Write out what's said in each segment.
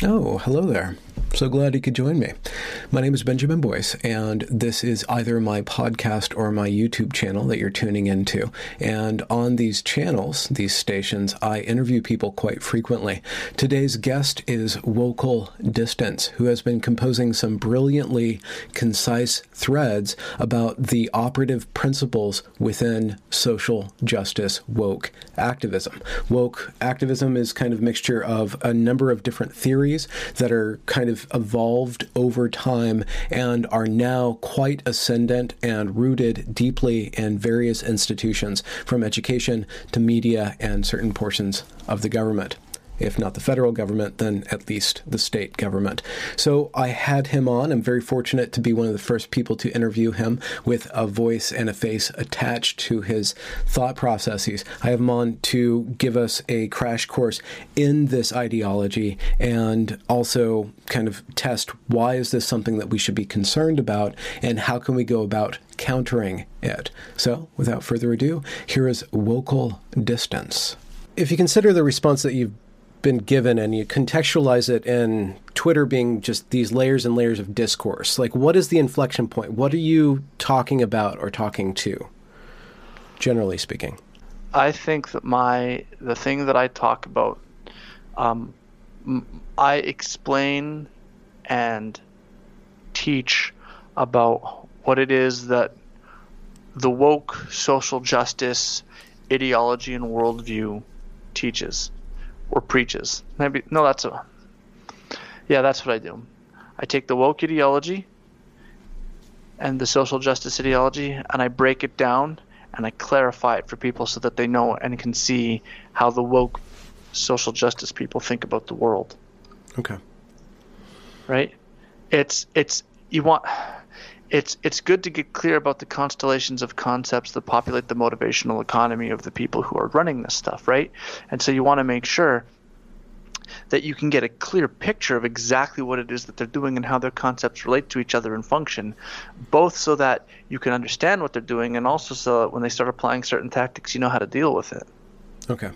Oh, hello there. So glad you could join me. My name is Benjamin Boyce, and this is either my podcast or my YouTube channel that you're tuning into. And on these channels, these stations, I interview people quite frequently. Today's guest is Wokal Distance, who has been composing some brilliantly concise threads about the operative principles within social justice woke activism. Woke activism is kind of a mixture of a number of different theories that are kind of evolved over time and are now quite ascendant and rooted deeply in various institutions, from education to media and certain portions of the government if not the federal government, then at least the state government. So I had him on. I'm very fortunate to be one of the first people to interview him with a voice and a face attached to his thought processes. I have him on to give us a crash course in this ideology and also kind of test why is this something that we should be concerned about and how can we go about countering it. So, without further ado, here is Wokal Distance. If you consider the response that you've been given and you contextualize it in Twitter being just these layers and layers of discourse, like what is the inflection point? What are you talking about or talking to, generally speaking? I think that my the thing that I talk about, um, I explain and teach about what it is that the woke social justice ideology and worldview teaches or preaches. Maybe no, that's a yeah, that's what I do. I take the woke ideology and the social justice ideology and I break it down and I clarify it for people so that they know and can see how the woke social justice people think about the world. Okay. Right? It's it's you want it's it's good to get clear about the constellations of concepts that populate the motivational economy of the people who are running this stuff, right? And so you want to make sure that you can get a clear picture of exactly what it is that they're doing and how their concepts relate to each other and function, both so that you can understand what they're doing and also so that when they start applying certain tactics, you know how to deal with it. Okay.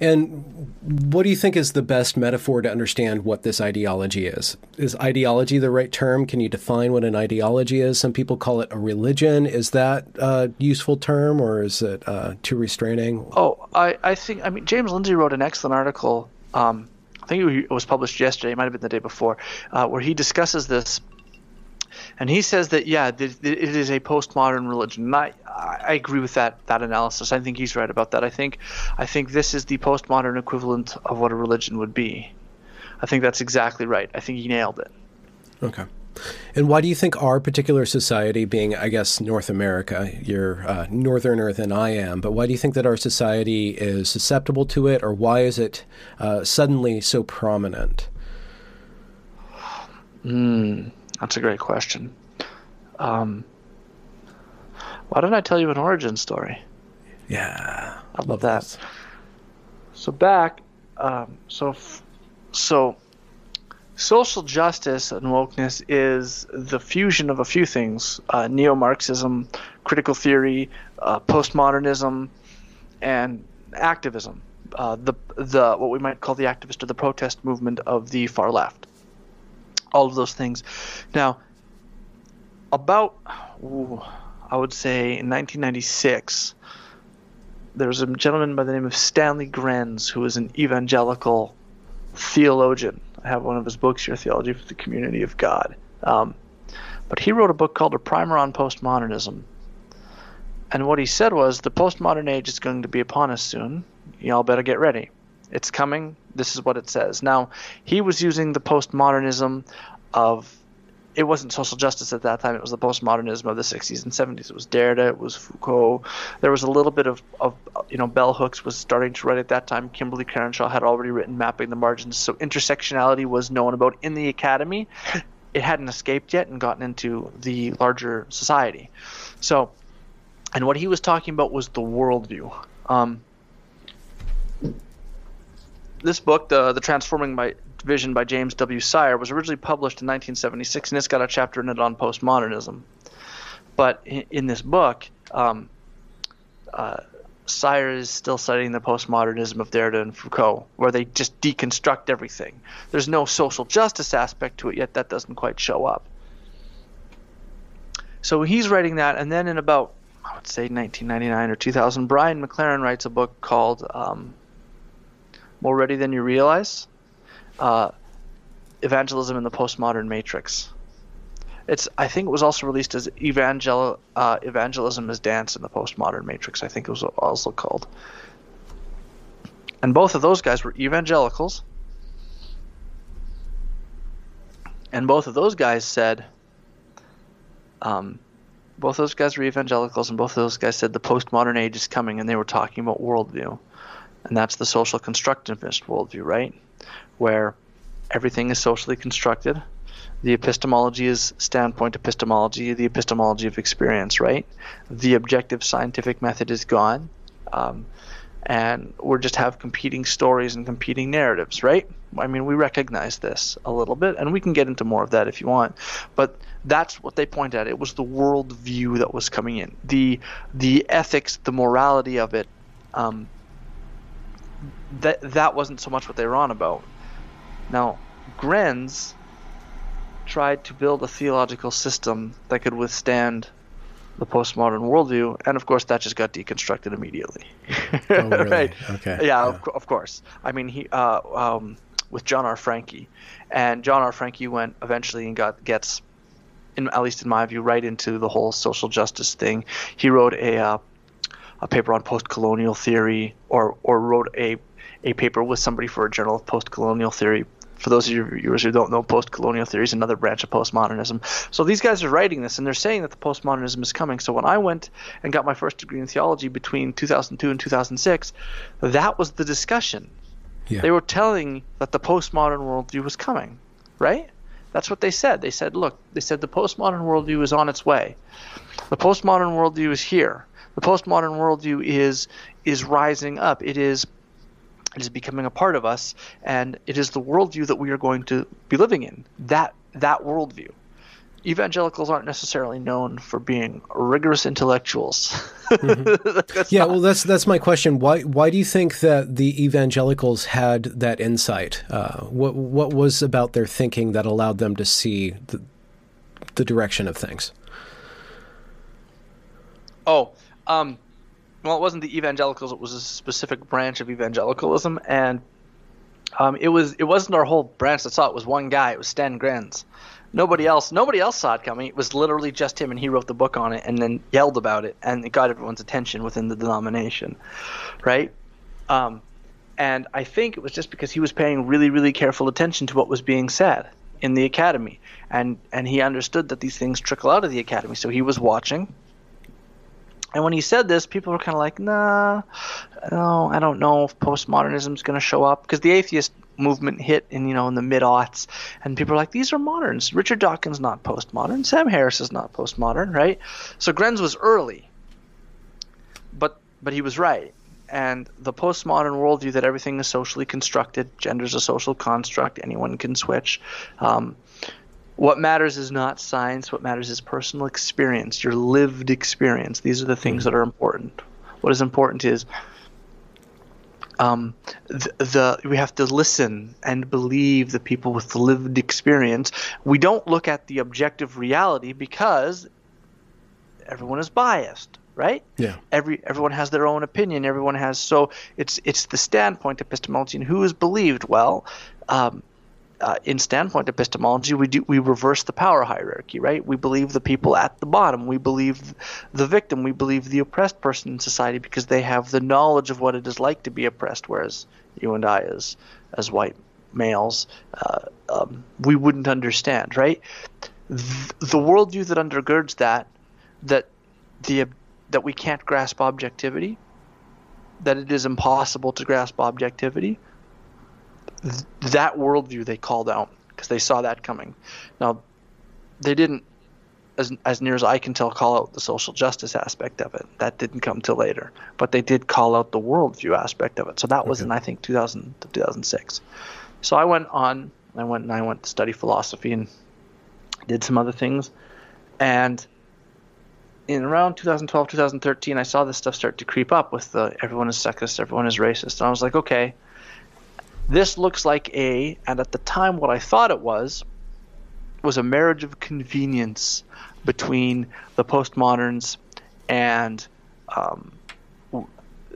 And what do you think is the best metaphor to understand what this ideology is? Is ideology the right term? Can you define what an ideology is? Some people call it a religion. Is that a useful term or is it uh, too restraining? Oh, I, I think, I mean, James Lindsay wrote an excellent article. Um, I think it was published yesterday, it might have been the day before, uh, where he discusses this and he says that yeah, it is a postmodern religion. And I, I agree with that that analysis. I think he's right about that. I think I think this is the postmodern equivalent of what a religion would be. I think that's exactly right. I think he nailed it. Okay. And why do you think our particular society, being, I guess, North America, you're uh, northerner than I am, but why do you think that our society is susceptible to it, or why is it uh, suddenly so prominent? Hmm. That's a great question. Um, why don't I tell you an origin story? Yeah, I love that. This. So back, um, so so social justice and wokeness is the fusion of a few things: uh, neo-Marxism, critical theory, uh, postmodernism, and activism. Uh, the the what we might call the activist or the protest movement of the far left all of those things. Now, about, ooh, I would say in 1996, there was a gentleman by the name of Stanley Grenz who was an evangelical theologian. I have one of his books here, Theology for the Community of God. Um, but he wrote a book called A Primer on Postmodernism. And what he said was the postmodern age is going to be upon us soon. Y'all better get ready. It's coming. This is what it says. Now, he was using the postmodernism of it wasn't social justice at that time. It was the postmodernism of the 60s and 70s. It was Derrida. It was Foucault. There was a little bit of, of you know, bell hooks was starting to write at that time. Kimberlé Crenshaw had already written Mapping the Margins. So intersectionality was known about in the academy. It hadn't escaped yet and gotten into the larger society. So, and what he was talking about was the worldview. Um, this book, the the Transforming My Vision by James W. Sire, was originally published in 1976, and it's got a chapter in it on postmodernism. But in, in this book, um, uh, Sire is still studying the postmodernism of Derrida and Foucault, where they just deconstruct everything. There's no social justice aspect to it yet. That doesn't quite show up. So he's writing that, and then in about I would say 1999 or 2000, Brian McLaren writes a book called um, "More Ready Than You Realize." Uh, evangelism in the postmodern matrix. It's I think it was also released as evangel uh, evangelism as dance in the postmodern matrix. I think it was also called. And both of those guys were evangelicals. And both of those guys said, um, both of those guys were evangelicals, and both of those guys said the postmodern age is coming, and they were talking about worldview. And that's the social constructivist worldview, right? Where everything is socially constructed the epistemology is standpoint epistemology, the epistemology of experience, right? The objective scientific method is gone. Um, and we just have competing stories and competing narratives, right? I mean, we recognize this a little bit, and we can get into more of that if you want. But that's what they point at. It was the worldview that was coming in, the the ethics, the morality of it. Um, that that wasn't so much what they were on about. Now, Grenz tried to build a theological system that could withstand the postmodern worldview, and of course that just got deconstructed immediately. Oh, really? right? Okay. Yeah, yeah. Of, of, course. I mean, he uh, um, with John R. Franke, and John R. Franke went eventually and got gets, in, at least in my view, right into the whole social justice thing. He wrote a uh, a paper on post-colonial theory, or or wrote a a paper with somebody for a journal of post-colonial theory for those of you viewers who don't know, post-colonial theory is another branch of postmodernism. So these guys are writing this, and they're saying that the postmodernism is coming. So when I went and got my first degree in theology between 2002 and 2006, that was the discussion. Yeah. They were telling that the postmodern worldview was coming, right? That's what they said. They said, look, they said the postmodern worldview is on its way. The postmodern worldview is here. The postmodern worldview is is rising up. It is it is becoming a part of us, and it is the worldview that we are going to be living in. That that worldview. Evangelicals aren't necessarily known for being rigorous intellectuals. Mm-hmm. yeah, not... well, that's that's my question. Why why do you think that the evangelicals had that insight? Uh, what what was about their thinking that allowed them to see the, the direction of things? Oh, um, well, it wasn't the evangelicals; it was a specific branch of evangelicalism, and um, it was it wasn't our whole branch that saw it. It was one guy. It was Stan Grenz. Nobody else. Nobody else saw it coming. It was literally just him, and he wrote the book on it, and then yelled about it, and it got everyone's attention within the denomination, right? Um, and I think it was just because he was paying really, really careful attention to what was being said in the academy, and and he understood that these things trickle out of the academy. So he was watching, and when he said this, people were kind of like, nah, no, I don't know if postmodernism is going to show up because the atheist movement hit in you know in the mid aughts, and people are like, these are moderns. Richard Dawkins not postmodern. Sam Harris is not postmodern, right? So Grenz was early, but but he was right. And the postmodern worldview that everything is socially constructed, gender is a social construct, anyone can switch. Um, what matters is not science. What matters is personal experience, your lived experience. These are the things that are important. What is important is um, the, the, we have to listen and believe the people with the lived experience. We don't look at the objective reality because everyone is biased, right? Yeah. Every everyone has their own opinion. Everyone has so it's it's the standpoint epistemology and who is believed. Well, um, uh, in standpoint epistemology, we do we reverse the power hierarchy, right? We believe the people at the bottom. We believe the victim. We believe the oppressed person in society because they have the knowledge of what it is like to be oppressed, whereas you and I, as as white males, uh, um, we wouldn't understand, right? The, the worldview that undergirds that, that the that we can't grasp objectivity, that it is impossible to grasp objectivity that worldview they called out because they saw that coming. Now, they didn't, as, as near as I can tell, call out the social justice aspect of it. That didn't come till later, but they did call out the worldview aspect of it. So that was okay. in I think 2000 to 2006. So I went on. I went and I went to study philosophy and did some other things, and in around 2012, 2013, I saw this stuff start to creep up with the everyone is sexist, everyone is racist, and I was like, okay, this looks like a, and at the time, what I thought it was, was a marriage of convenience between the postmoderns and um,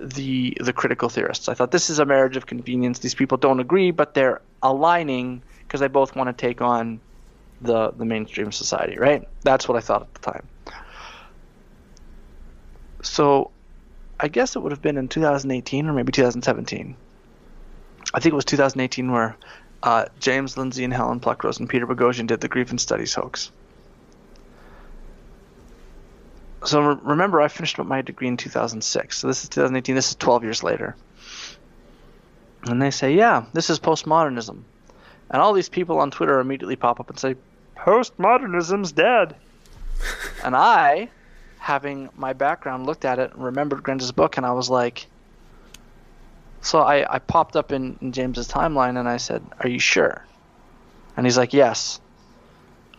the the critical theorists. I thought this is a marriage of convenience. These people don't agree, but they're aligning because they both want to take on the the mainstream society, right? That's what I thought at the time. So, I guess it would have been in 2018 or maybe 2017. I think it was 2018 where uh, James Lindsay and Helen Pluckrose and Peter Boghossian did the Grievance Studies hoax. So remember, I finished up my degree in 2006. So this is 2018. This is 12 years later. And they say, yeah, this is postmodernism. And all these people on Twitter immediately pop up and say, postmodernism's dead. and I, having my background, looked at it and remembered Grenz's book, and I was like, so I, I popped up in, in James's timeline and I said, Are you sure? And he's like, Yes.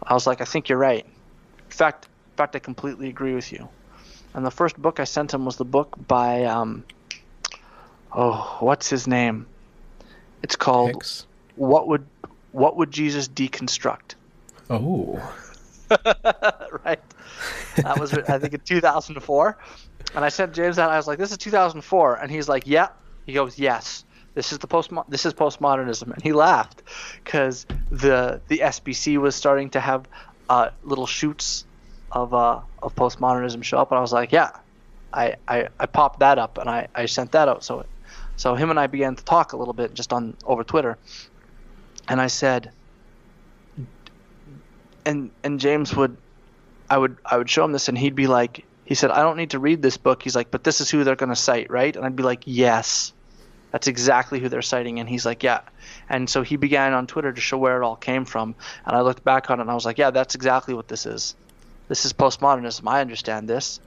I was like, I think you're right. In fact, in fact, I completely agree with you. And the first book I sent him was the book by, um, oh, what's his name? It's called Hicks. "What Would What Would Jesus Deconstruct?" Oh, right. That was I think in 2004, and I sent James that. I was like, "This is 2004," and he's like, "Yeah, he goes, "Yes, this is the post this is postmodernism," and he laughed because the the SBC was starting to have uh, little shoots of uh, of postmodernism show up, and I was like, "Yeah." I, I, I popped that up and I, I sent that out. So so him and I began to talk a little bit just on over Twitter, and I said, and and James would, I would I would show him this, and he'd be like, he said, I don't need to read this book. He's like, but this is who they're going to cite, right? And I'd be like, yes, that's exactly who they're citing. And he's like, yeah. And so he began on Twitter to show where it all came from. And I looked back on it and I was like, yeah, that's exactly what this is. This is postmodernism. I understand this.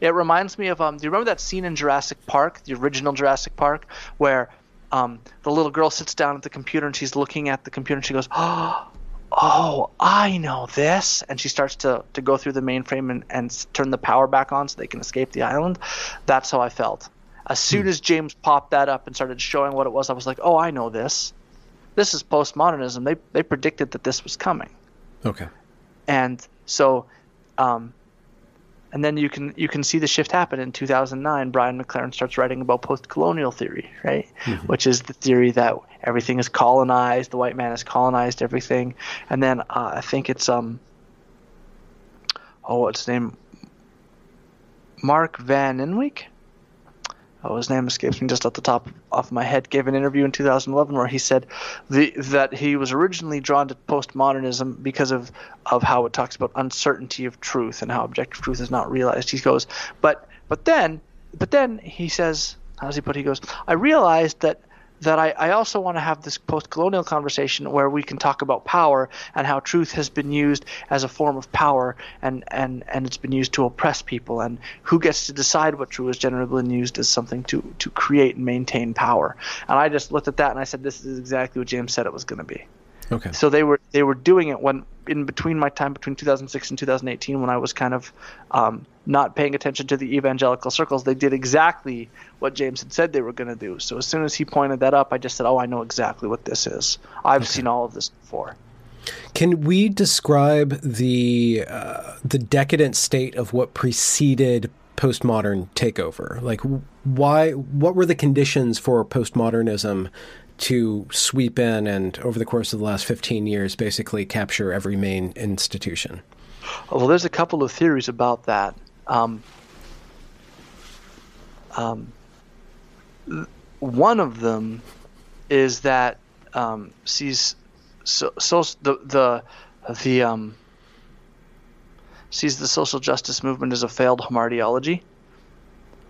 It reminds me of um. Do you remember that scene in Jurassic Park, the original Jurassic Park, where um the little girl sits down at the computer and she's looking at the computer and she goes, oh, oh, I know this. And she starts to, to go through the mainframe and, and turn the power back on so they can escape the island. That's how I felt. As soon as James popped that up and started showing what it was, I was like, oh, I know this. This is postmodernism. They, they predicted that this was coming. Okay. And so um, and then you can you can see the shift happen in 2009 brian mclaren starts writing about post-colonial theory right mm-hmm. which is the theory that everything is colonized the white man has colonized everything and then uh, i think it's um oh what's his name mark van steenwyk oh, his name escapes me just at the top of my head, gave an interview in 2011 where he said the, that he was originally drawn to postmodernism because of, of how it talks about uncertainty of truth and how objective truth is not realized. He goes, but but then but then he says, how does he put? It? He goes, I realized that that I, I also want to have this post-colonial conversation where we can talk about power and how truth has been used as a form of power and, and, and it's been used to oppress people and who gets to decide what truth is generally been used as something to, to create and maintain power. And I just looked at that and I said, this is exactly what James said it was going to be. Okay. So they were they were doing it when in between my time between 2006 and 2018 when I was kind of um, not paying attention to the evangelical circles. They did exactly what James had said they were going to do. So as soon as he pointed that up, I just said, "Oh, I know exactly what this is. I've okay. seen all of this before." Can we describe the uh, the decadent state of what preceded postmodern takeover? Like, why? What were the conditions for postmodernism to sweep in and, over the course of the last 15 years, basically capture every main institution? Well, there's a couple of theories about that. Um, um, one of them is that um, sees so, so the the the um, sees the social justice movement as a failed hamartiology,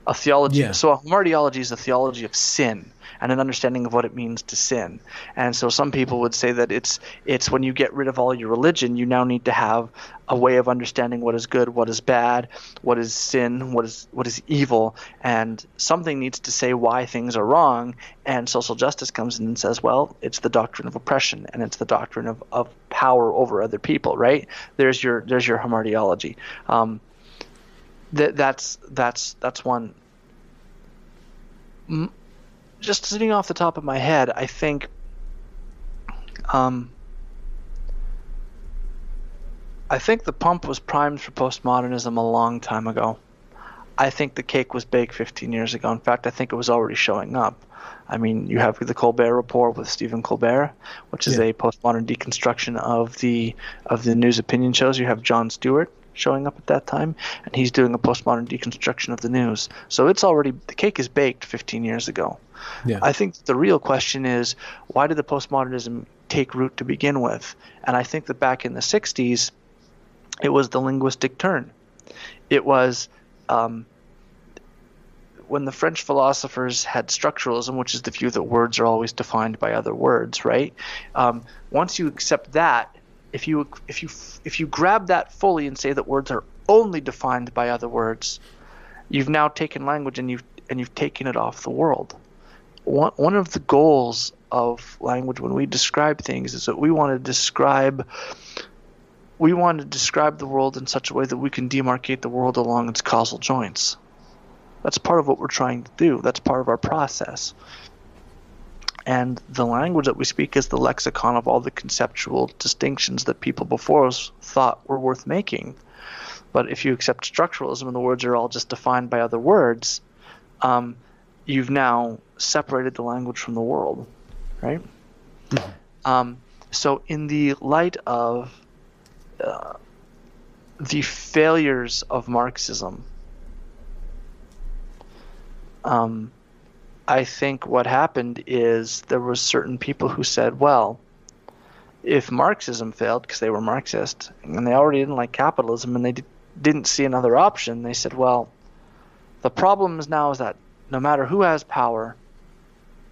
a theology. Yeah. So a hamartiology is a theology of sin and an understanding of what it means to sin. And so some people would say that it's it's when you get rid of all your religion, you now need to have a way of understanding what is good, what is bad, what is sin, what is what is evil, and something needs to say why things are wrong. And social justice comes in and says, well, it's the doctrine of oppression and it's the doctrine of, of power over other people, right? There's your there's your hamartiology. Um, that that's that's that's one. Just sitting off the top of my head, I think. Um, I think the pump was primed for postmodernism a long time ago. I think the cake was baked 15 years ago. In fact, I think it was already showing up. I mean, you have the Colbert Report with Stephen Colbert, which is yeah. a postmodern deconstruction of the of the news opinion shows. You have Jon Stewart showing up at that time, and he's doing a postmodern deconstruction of the news. So it's already the cake is baked 15 years ago. Yeah. I think the real question is why did the postmodernism take root to begin with? And I think that back in the 60s, it was the linguistic turn. It was um, when the French philosophers had structuralism, which is the view that words are always defined by other words, right? Um, once you accept that, if you if you if you grab that fully and say that words are only defined by other words, you've now taken language and you've and you've taken it off the world. One one of the goals of language when we describe things is that we want to describe we want to describe the world in such a way that we can demarcate the world along its causal joints. That's part of what we're trying to do. That's part of our process. And the language that we speak is the lexicon of all the conceptual distinctions that people before us thought were worth making. But if you accept structuralism and the words are all just defined by other words, um, you've now separated the language from the world, right? Mm-hmm. Um, so, in the light of uh, the failures of Marxism. Um, I think what happened is there were certain people who said, well, if Marxism failed because they were Marxist and they already didn't like capitalism and they did, didn't see another option, they said, well, the problem is now is that no matter who has power,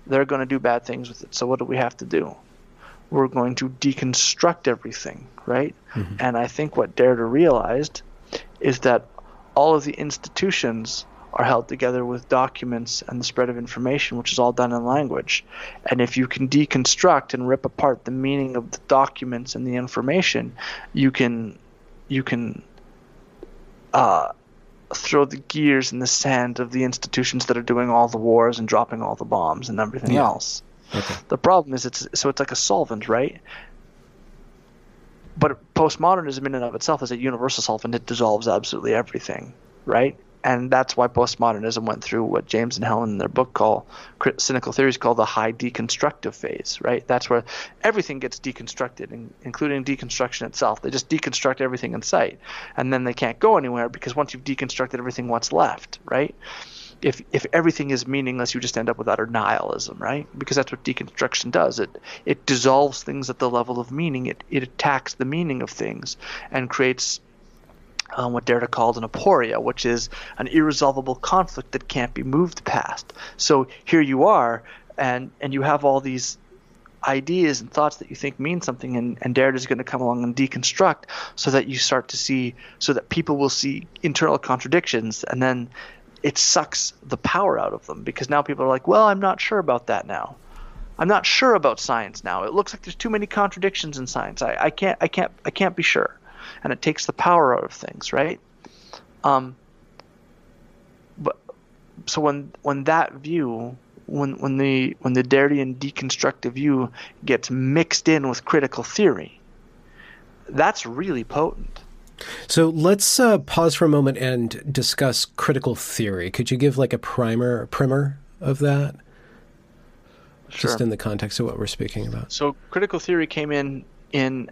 they're going to do bad things with it. So what do we have to do? we're going to deconstruct everything, right? Mm-hmm. And I think what Derrida realized is that all of the institutions are held together with documents and the spread of information, which is all done in language. And if you can deconstruct and rip apart the meaning of the documents and the information, you can you can uh, throw the gears in the sand of the institutions that are doing all the wars and dropping all the bombs and everything yeah. else. Okay. The problem is it's so it's like a solvent, right? But postmodernism in and of itself is a universal solvent. It dissolves absolutely everything, right? And that's why postmodernism went through what James and Helen in their book call cynical theories call the high deconstructive phase, right? That's where everything gets deconstructed, including deconstruction itself. They just deconstruct everything in sight, and then they can't go anywhere because once you've deconstructed everything, what's left, right? if if everything is meaningless, you just end up with utter nihilism, right? Because that's what deconstruction does. It it dissolves things at the level of meaning. It it attacks the meaning of things and creates um, what Derrida called an aporia, which is an irresolvable conflict that can't be moved past. So here you are, and and you have all these ideas and thoughts that you think mean something, and, and Derrida is going to come along and deconstruct so that you start to see, so that people will see internal contradictions, and then it sucks the power out of them because now people are like, well, I'm not sure about that now. I'm not sure about science now. It looks like there's too many contradictions in science. I, I can't I can't I can't be sure, and it takes the power out of things, right? Um. But so when when that view when when the when the Derridean deconstructive view gets mixed in with critical theory, that's really potent. So let's uh, pause for a moment and discuss critical theory. Could you give like a primer, primer of that? Sure. Just in the context of what we're speaking about. So critical theory came in in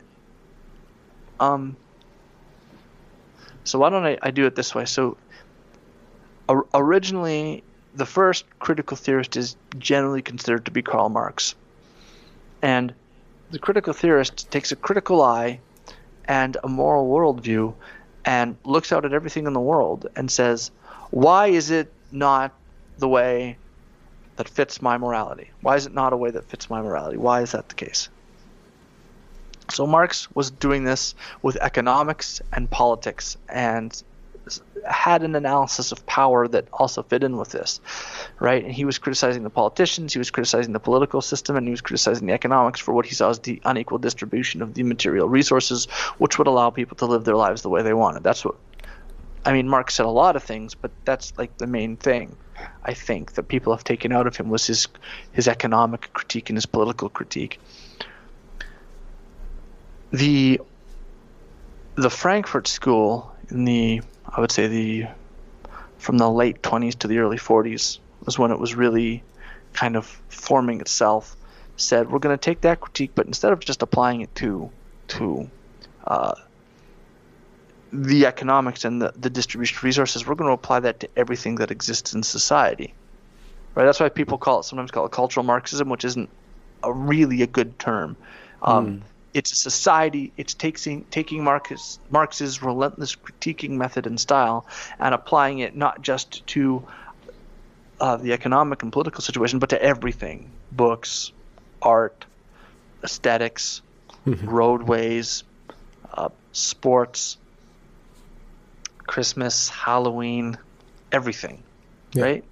um so why don't I, I do it this way? So or, originally the first critical theorist is generally considered to be Karl Marx. And the critical theorist takes a critical eye and a moral worldview and looks out at everything in the world and says, why is it not the way that fits my morality? Why is it not a way that fits my morality? Why is that the case? So Marx was doing this with economics and politics and had an analysis of power that also fit in with this, right? And he was criticizing the politicians, he was criticizing the political system, and he was criticizing the economics for what he saw as the unequal distribution of the material resources, which would allow people to live their lives the way they wanted. That's what I mean, Marx said a lot of things, but that's like the main thing. I think that people have taken out of him was his his economic critique and his political critique. The the Frankfurt School in the I would say the from the late 20s to the early 40s was when it was really kind of forming itself. Said we're going to take that critique, but instead of just applying it to to uh, the economics and the, the distribution of resources, we're going to apply that to everything that exists in society. Right? That's why people call it sometimes call it cultural Marxism, which isn't a really a good term. Um, mm. It's a society. It's taking taking Marcus, Marx's relentless critiquing method and style and applying it not just to uh, the economic and political situation, but to everything: books, art, aesthetics, mm-hmm. roadways, uh, sports, Christmas, Halloween, everything, yeah. right?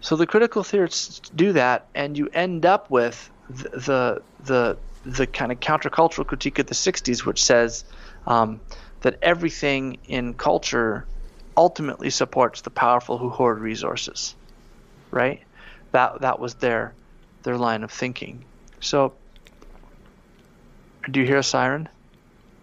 So the critical theorists do that, and you end up with the the the, kind of countercultural critique of the '60s, which says um, that everything in culture ultimately supports the powerful who hoard resources, right? That that was their their line of thinking. So, do you hear a siren?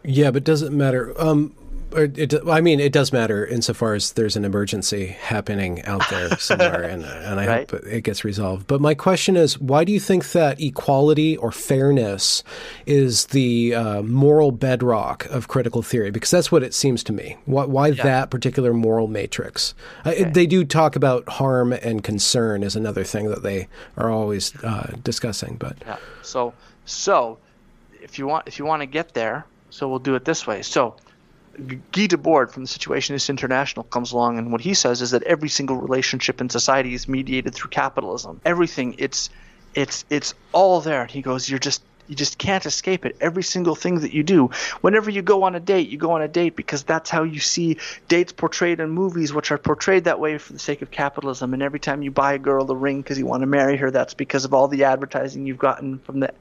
Yeah, but does it matter? Um, it, I mean, it does matter insofar as there's an emergency happening out there somewhere, and, and I right. hope it gets resolved. But my question is, why do you think that equality or fairness is the uh, moral bedrock of critical theory? Because that's what it seems to me. Why, why yeah. that particular moral matrix? Okay. they do talk about harm and concern is another thing that they are always uh, discussing. But yeah. so so if you want if you want to get there so we'll do it this way. So Guy Debord from the Situationist International comes along, and what he says is that every single relationship in society is mediated through capitalism. Everything, it's it's it's all there. And he goes, you're just you just can't escape it. Every single thing that you do, whenever you go on a date, you go on a date because that's how you see dates portrayed in movies, which are portrayed that way for the sake of capitalism. And every time you buy a girl a ring because you want to marry her, that's because of all the advertising you've gotten from the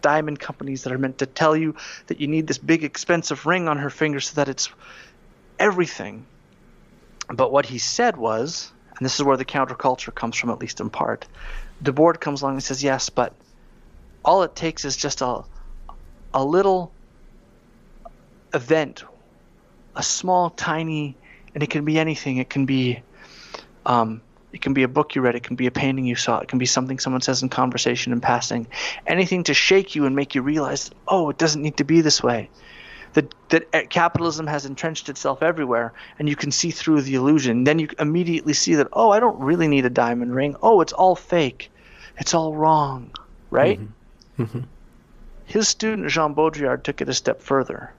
diamond companies that are meant to tell you that you need this big expensive ring on her finger so that it's everything. But what he said was, and this is where the counterculture comes from, at least in part. Debord comes along and says, yes, but all it takes is just a a little event, a small, tiny, and it can be anything. It can be, um, it can be a book you read. It can be a painting you saw. It can be something someone says in conversation in passing. Anything to shake you and make you realize, oh, it doesn't need to be this way. That that capitalism has entrenched itself everywhere, and you can see through the illusion. Then you immediately see that, oh, I don't really need a diamond ring. Oh, it's all fake. It's all wrong, right? Mm-hmm. Mm-hmm. His student Jean Baudrillard took it a step further.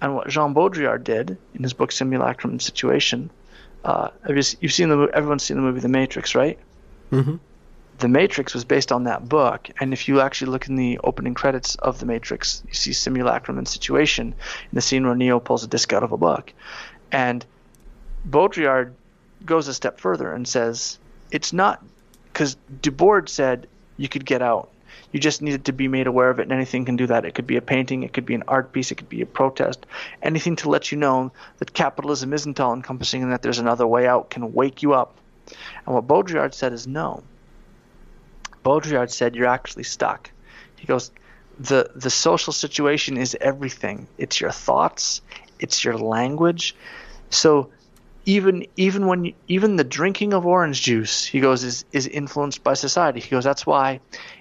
And what Jean Baudrillard did in his book Simulacrum and Situation, uh, you've seen the everyone's seen the movie The Matrix, right? Mm-hmm. The Matrix was based on that book, and if you actually look in the opening credits of The Matrix, you see Simulacrum and Situation in the scene where Neo pulls a disc out of a book, and Baudrillard goes a step further and says it's not because Debord said you could get out you just needed to be made aware of it, and anything can do that. It could be a painting, it could be an art piece, it could be a protest. Anything to let you know that capitalism isn't all encompassing and that there's another way out can wake you up. And what Baudrillard said is no. Baudrillard said you're actually stuck. He goes, the the social situation is everything. It's your thoughts, it's your language. So even even when you, even the drinking of orange juice, he goes, is is influenced by society. He goes, that's why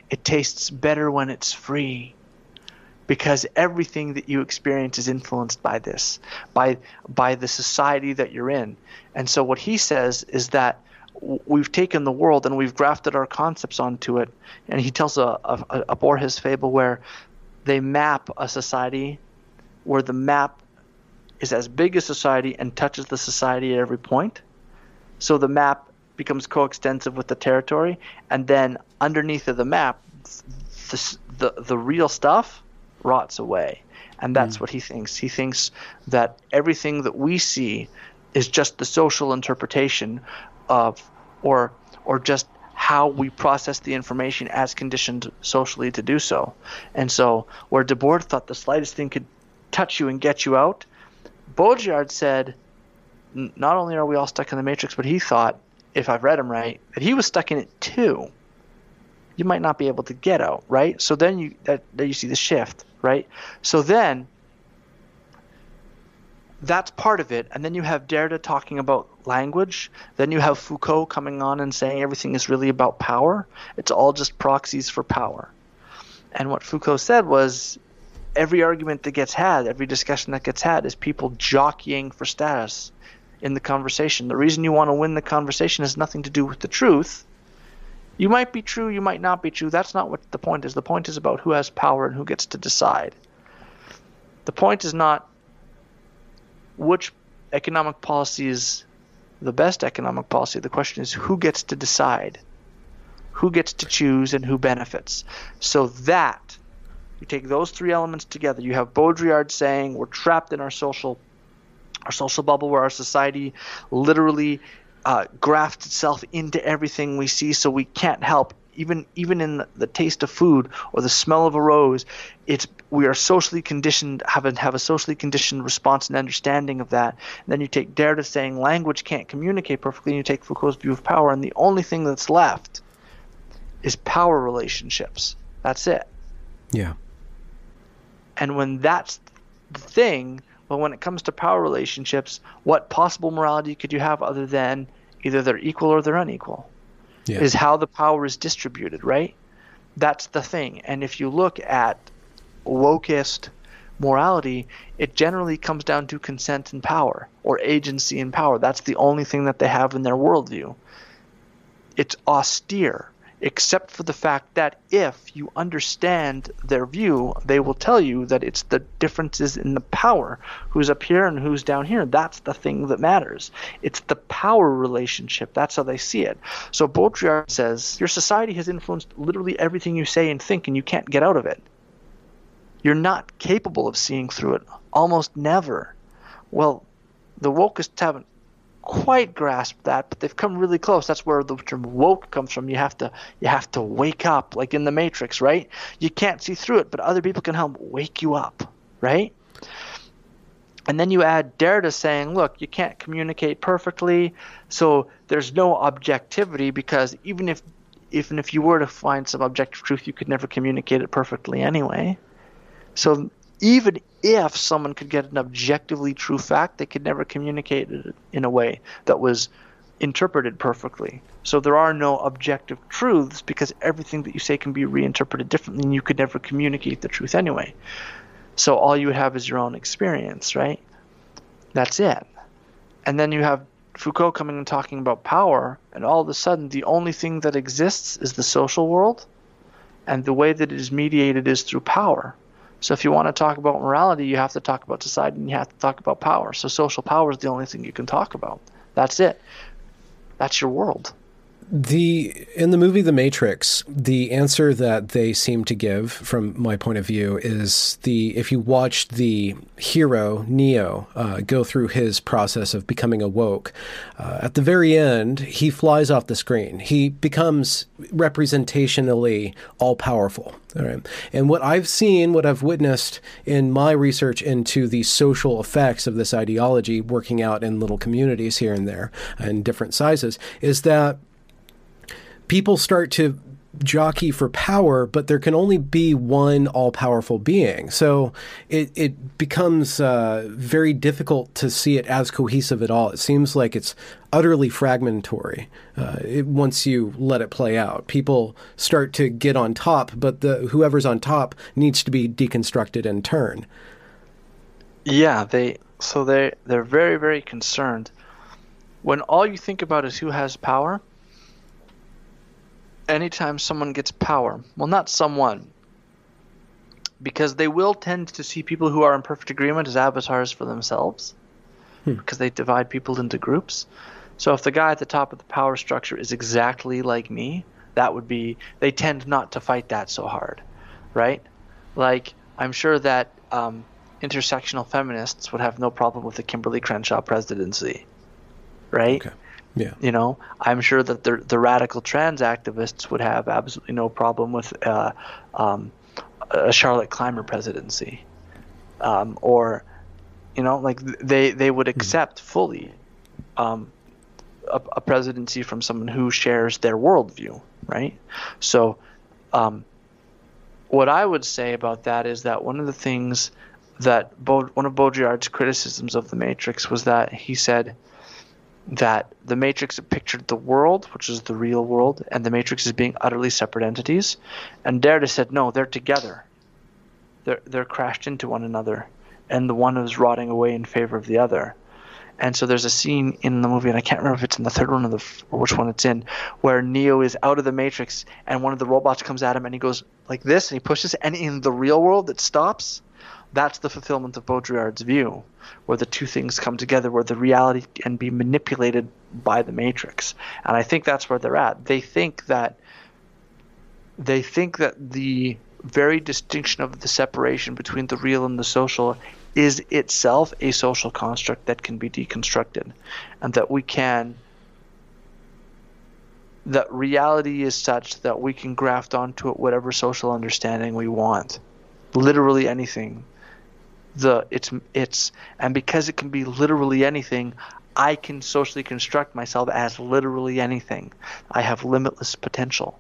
it tastes better when it's free. Because everything that you experience is influenced by this by by the society that you're in. And so what he says is that we've taken the world and we've grafted our concepts onto it. And he tells a, a, a Borges fable where they map a society where the map is as big as society and touches the society at every point. So the map becomes coextensive with the territory, and then underneath of the map, the the, the real stuff rots away, and that's mm. what he thinks. He thinks that everything that we see is just the social interpretation of, or or just how we process the information as conditioned socially to do so. And so, where Debord thought the slightest thing could touch you and get you out, Baudrillard said, not only are we all stuck in the matrix, but he thought, if I've read him right, that he was stuck in it too. You might not be able to get out, right? So then you that, that you see the shift, right? So then that's part of it. And then you have Derrida talking about language. Then you have Foucault coming on and saying everything is really about power. It's all just proxies for power. And what Foucault said was every argument that gets had, every discussion that gets had, is people jockeying for status in the conversation. The reason you want to win the conversation has nothing to do with the truth. You might be true, you might not be true. That's not what the point is. The point is about who has power and who gets to decide. The point is not which economic policy is the best economic policy. The question is who gets to decide, who gets to choose, and who benefits. So that you take those three elements together. You have Baudrillard saying we're trapped in our social our social bubble where our society literally uh, grafts itself into everything we see, so we can't help even even in the, taste of food or the smell of a rose, it's we are socially conditioned have a, have a socially conditioned response and understanding of that. And then you take Derrida saying language can't communicate perfectly, and you take Foucault's view of power, and the only thing that's left is power relationships. That's it. Yeah. And when that's the thing, well, when it comes to power relationships, what possible morality could you have other than either they're equal or they're unequal? yeah. is how the power is distributed, right? That's the thing. And if you look at wokist morality, it generally comes down to consent and power or agency and power. That's the only thing that they have in their worldview. It's austere except for the fact that if you understand their view, they will tell you that it's the differences in the power, who's up here and who's down here. That's the thing that matters. It's the power relationship. That's how they see it. So Baudrillard says your society has influenced literally everything you say and think, and you can't get out of it. You're not capable of seeing through it. Almost never. Well, the wokists haven't quite grasp that, but they've come really close. That's where the term woke comes from. You have to you have to wake up, like in the Matrix, right? You can't see through it, but other people can help wake you up, right? And then you add Derrida saying, look, you can't communicate perfectly, so there's no objectivity because even if even if you were to find some objective truth, you could never communicate it perfectly anyway. So even if someone could get an objectively true fact, they could never communicate it in a way that was interpreted perfectly. So there are no objective truths because everything that you say can be reinterpreted differently and you could never communicate the truth anyway. So all you have is your own experience, right? That's it. And then you have Foucault coming and talking about power, and all of a sudden the only thing that exists is the social world, and the way that it is mediated is through power. So if you want to talk about morality, you have to talk about society and you have to talk about power. So social power is the only thing you can talk about. That's it. That's your world the in the movie The Matrix, the answer that they seem to give, from my point of view, is the if you watch the hero Neo uh, go through his process of becoming awoke, uh, at the very end he flies off the screen. He becomes representationally all powerful. All right. And what I've seen, what I've witnessed in my research into the social effects of this ideology working out in little communities here and there and different sizes, is that people start to jockey for power, but there can only be one all powerful being. So it, it becomes uh, very difficult to see it as cohesive at all. It seems like it's utterly fragmentary uh, it, once you let it play out. People start to get on top, but the whoever's on top needs to be deconstructed in turn. Yeah, they so they they're very very concerned when all you think about is who has power anytime someone gets power, well, not someone, because they will tend to see people who are in perfect agreement as avatars for themselves, hmm. because they divide people into groups. So if the guy at the top of the power structure is exactly like me, that would be they tend not to fight that so hard, right? Like I'm sure that um, intersectional feminists would have no problem with the Kimberlé Crenshaw presidency, right? Okay. Yeah. You know, I'm sure that the the radical trans activists would have absolutely no problem with uh, um, a Charlotte Clymer presidency, um, or You know, like they they would accept fully um, a, a, presidency from someone who shares their worldview, right? So, um, what I would say about that is that one of the things that Baud- one of Baudrillard's criticisms of the Matrix was that he said that the Matrix pictured the world, which is the real world, and the Matrix as being utterly separate entities, and Derrida said no, they're together. They're they're crashed into one another, and the one is rotting away in favor of the other. And so there's a scene in the movie, and I can't remember if it's in the third one or, the, or which one it's in, where Neo is out of the Matrix, and one of the robots comes at him, and he goes like this, and he pushes, and in the real world it stops. That's the fulfillment of Baudrillard's view, where the two things come together, where the reality can be manipulated by the Matrix. And I think that's where they're at. They think that they think that the very distinction of the separation between the real and the social is itself a social construct that can be deconstructed and that we can that reality is such that we can graft onto it whatever social understanding we want literally anything the it's it's and because it can be literally anything i can socially construct myself as literally anything i have limitless potential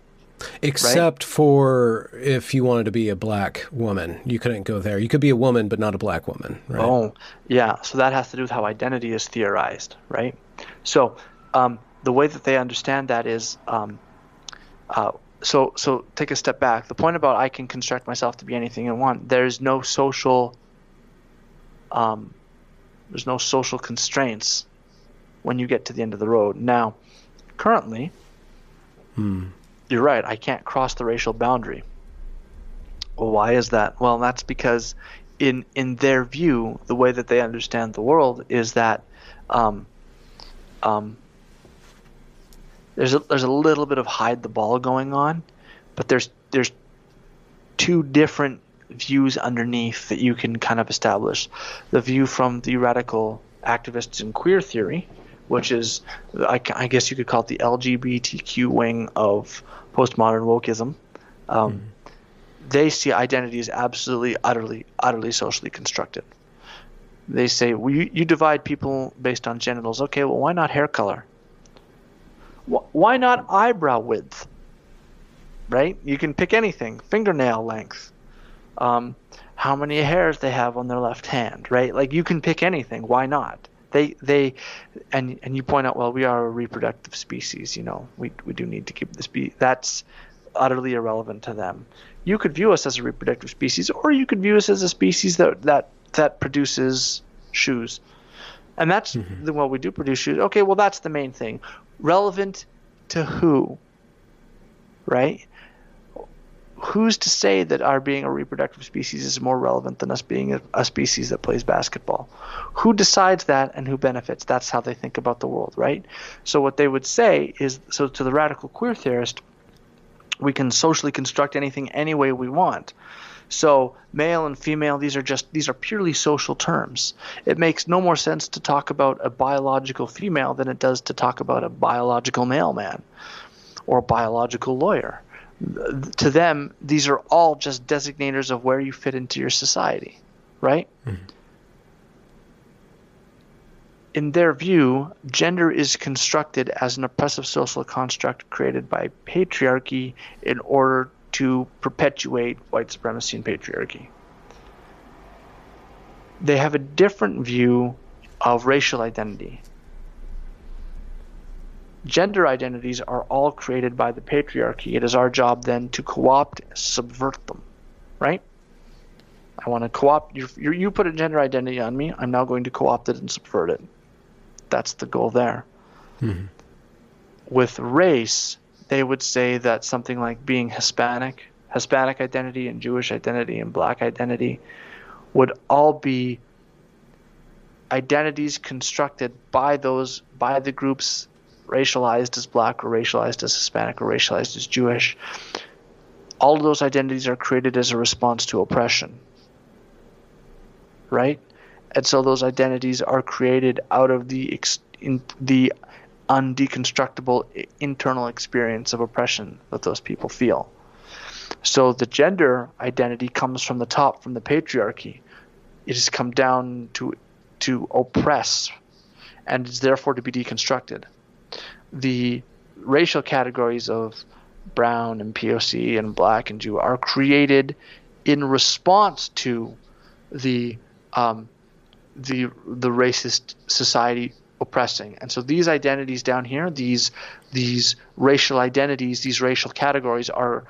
Except right? for if you wanted to be a black woman, you couldn't go there. You could be a woman, but not a black woman. Right? Oh, yeah. So that has to do with how identity is theorized, right? So um, the way that they understand that is, um, uh, so so take a step back. The point about I can construct myself to be anything I want. There's no social, um, there's no social constraints when you get to the end of the road. Now, currently. Hmm you're right. I can't cross the racial boundary. Well, why is that? Well, that's because in in their view, the way that they understand the world is that um, um, there's a, there's a little bit of hide the ball going on, but there's there's two different views underneath that you can kind of establish. The view from the radical activists in queer theory, which is I, I guess you could call it the LGBTQ wing of postmodern wokeism, um, mm they see identity as absolutely, utterly, utterly socially constructed. They say well, you, you divide people based on genitals. Okay, well, why not hair color? Why not eyebrow width? Right? You can pick anything. Fingernail length. Um, how many hairs they have on their left hand, right? Like you can pick anything. Why not? They they and and you point out, well, we are a reproductive species. You know, we we do need to keep this. Be That's utterly irrelevant to them. You could view us as a reproductive species, or you could view us as a species that that that produces shoes, and that's mm-hmm. the well, we do produce shoes. Okay, well, that's the main thing. Relevant to who? Right? Who's to say that our being a reproductive species is more relevant than us being a, a, species that plays basketball? Who decides that and who benefits? That's how they think about the world, right? So what they would say is so to the radical queer theorist, we can socially construct anything any way we want. So male and female, these are just these are purely social terms. It makes no more sense to talk about a biological female than it does to talk about a biological male man or a biological lawyer to them, these are all just designators of where you fit into your society, right? Mm-hmm. In their view, gender is constructed as an oppressive social construct created by patriarchy in order to perpetuate white supremacy and patriarchy. They have a different view of racial identity gender identities are all created by the patriarchy. It is our job then to co opt, subvert them, right? I want to co opt, you, you put a gender identity on me, I'm now going to co opt it and subvert it. That's the goal there. Mm-hmm. With race, they would say that something like being Hispanic, Hispanic identity, and Jewish identity, and black identity would all be identities constructed by those by the groups racialized as black or racialized as Hispanic or racialized as Jewish. All of those identities are created as a response to oppression. Right? And so those identities are created out of the ex- the undeconstructible internal experience of oppression that those people feel. So the gender identity comes from the top, from the patriarchy. It has come down to to oppress and is therefore to be deconstructed. The racial categories of brown and POC and black and Jew are created in response to the um, the the racist society oppressing. And so these identities down here, these these racial identities, these racial categories are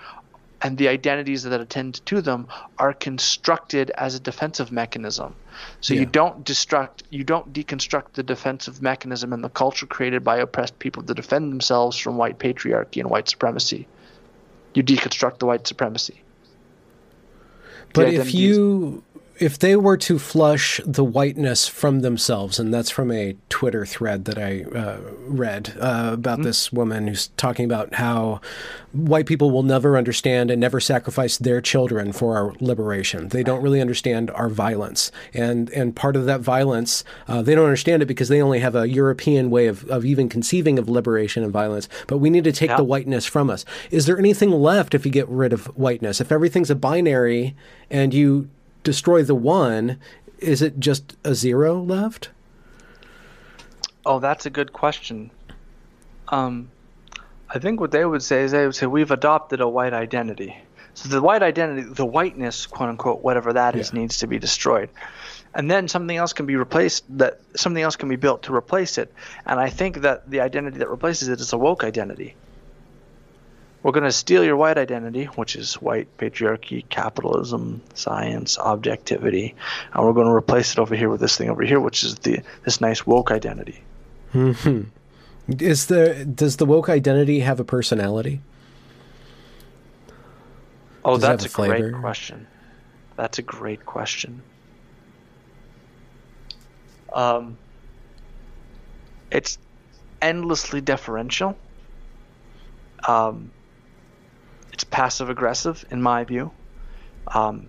and the identities that attend to them are constructed as a defensive mechanism. So yeah. you don't destruct, you don't deconstruct the defensive mechanism and the culture created by oppressed people to defend themselves from white patriarchy and white supremacy. You deconstruct the white supremacy. But if you if they were to flush the whiteness from themselves, and that's from a Twitter thread that I uh, read uh, about mm-hmm. this woman who's talking about how white people will never understand and never sacrifice their children for our liberation. They don't really understand our violence, and and part of that violence, uh, they don't understand it because they only have a European way of, of even conceiving of liberation and violence. But we need to take yeah. the whiteness from us. Is there anything left if you get rid of whiteness? If everything's a binary and you destroy the one, is it just a zero left? Oh, that's a good question. Um, I think what they would say is they would say we've adopted a white identity. So the white identity, the whiteness, quote unquote, whatever that is, yeah. needs to be destroyed, and then something else can be replaced. That something else can be built to replace it. And I think that the identity that replaces it is a woke identity. We're going to steal your white identity, which is white patriarchy, capitalism, science, objectivity, and we're going to replace it over here with this thing over here, which is the this nice woke identity. Hmm. Is the does the woke identity have a personality? Oh, does that's a, a great question. That's a great question. Um, it's endlessly deferential. Um, it's passive aggressive in my view. Um,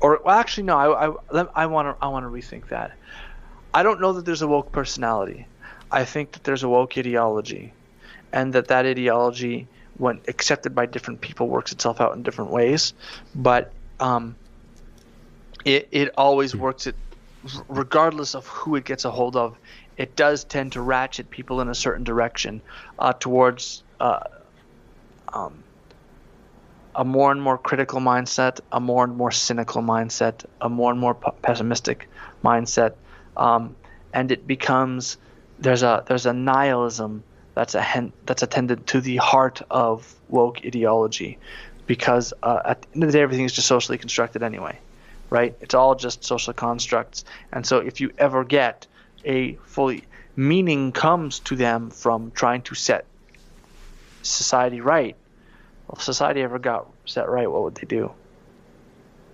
or well, actually, no. I I want to I want to rethink that. I don't know that there's a woke personality. I think that there's a woke ideology, and that that ideology, when accepted by different people, works itself out in different ways. But um, it it always works it, regardless of who it gets a hold of. It does tend to ratchet people in a certain direction uh, towards uh, um, a more and more critical mindset, a more and more cynical mindset, a more and more pessimistic mindset, um, and it becomes there's a there's a nihilism that's a hen- that's attended to the heart of woke ideology, because uh, at the end of the day, everything is just socially constructed anyway, right? It's all just social constructs, and so if you ever get a fully meaning comes to them from trying to set society right well, if society ever got set right, what would they do?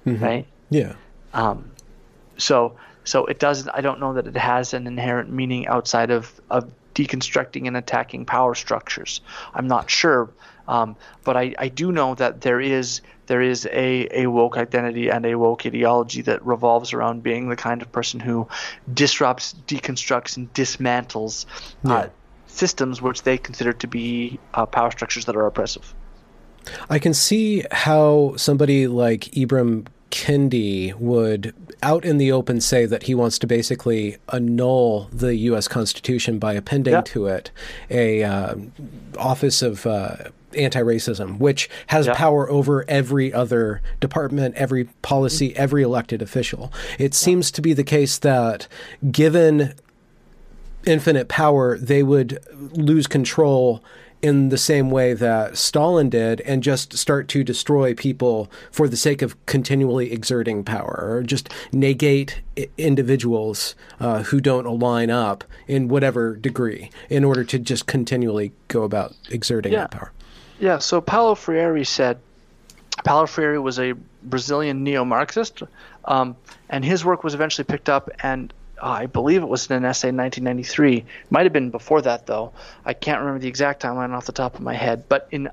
Mm-hmm. Right? Yeah. Um, so so it doesn't. I don't know that it has an inherent meaning outside of of deconstructing and attacking power structures. I'm not sure, um, but I, I do know that there is there is a, a woke identity and a woke ideology that revolves around being the kind of person who disrupts, deconstructs, and dismantles uh, yeah. uh, systems which they consider to be uh, power structures that are oppressive. I can see how somebody like Ibram Kendi would out in the open say that he wants to basically annul the U.S. Constitution by appending yeah. to it a uh, Office of uh, Anti-Racism, which has yeah. power over every other department, every policy, mm-hmm. every elected official. It seems to be the case that given infinite power, they would lose control in the same way that Stalin did and just start to destroy people for the sake of continually exerting power or just negate individuals uh, who don't align up in whatever degree in order to just continually go about exerting yeah. that power. Yeah, so Paulo Freire said, Paulo Freire was a Brazilian neo Marxist, um, and his work was eventually picked up and I believe it was in an essay in 1993. Might have been before that though. I can't remember the exact timeline off the top of my head. But in,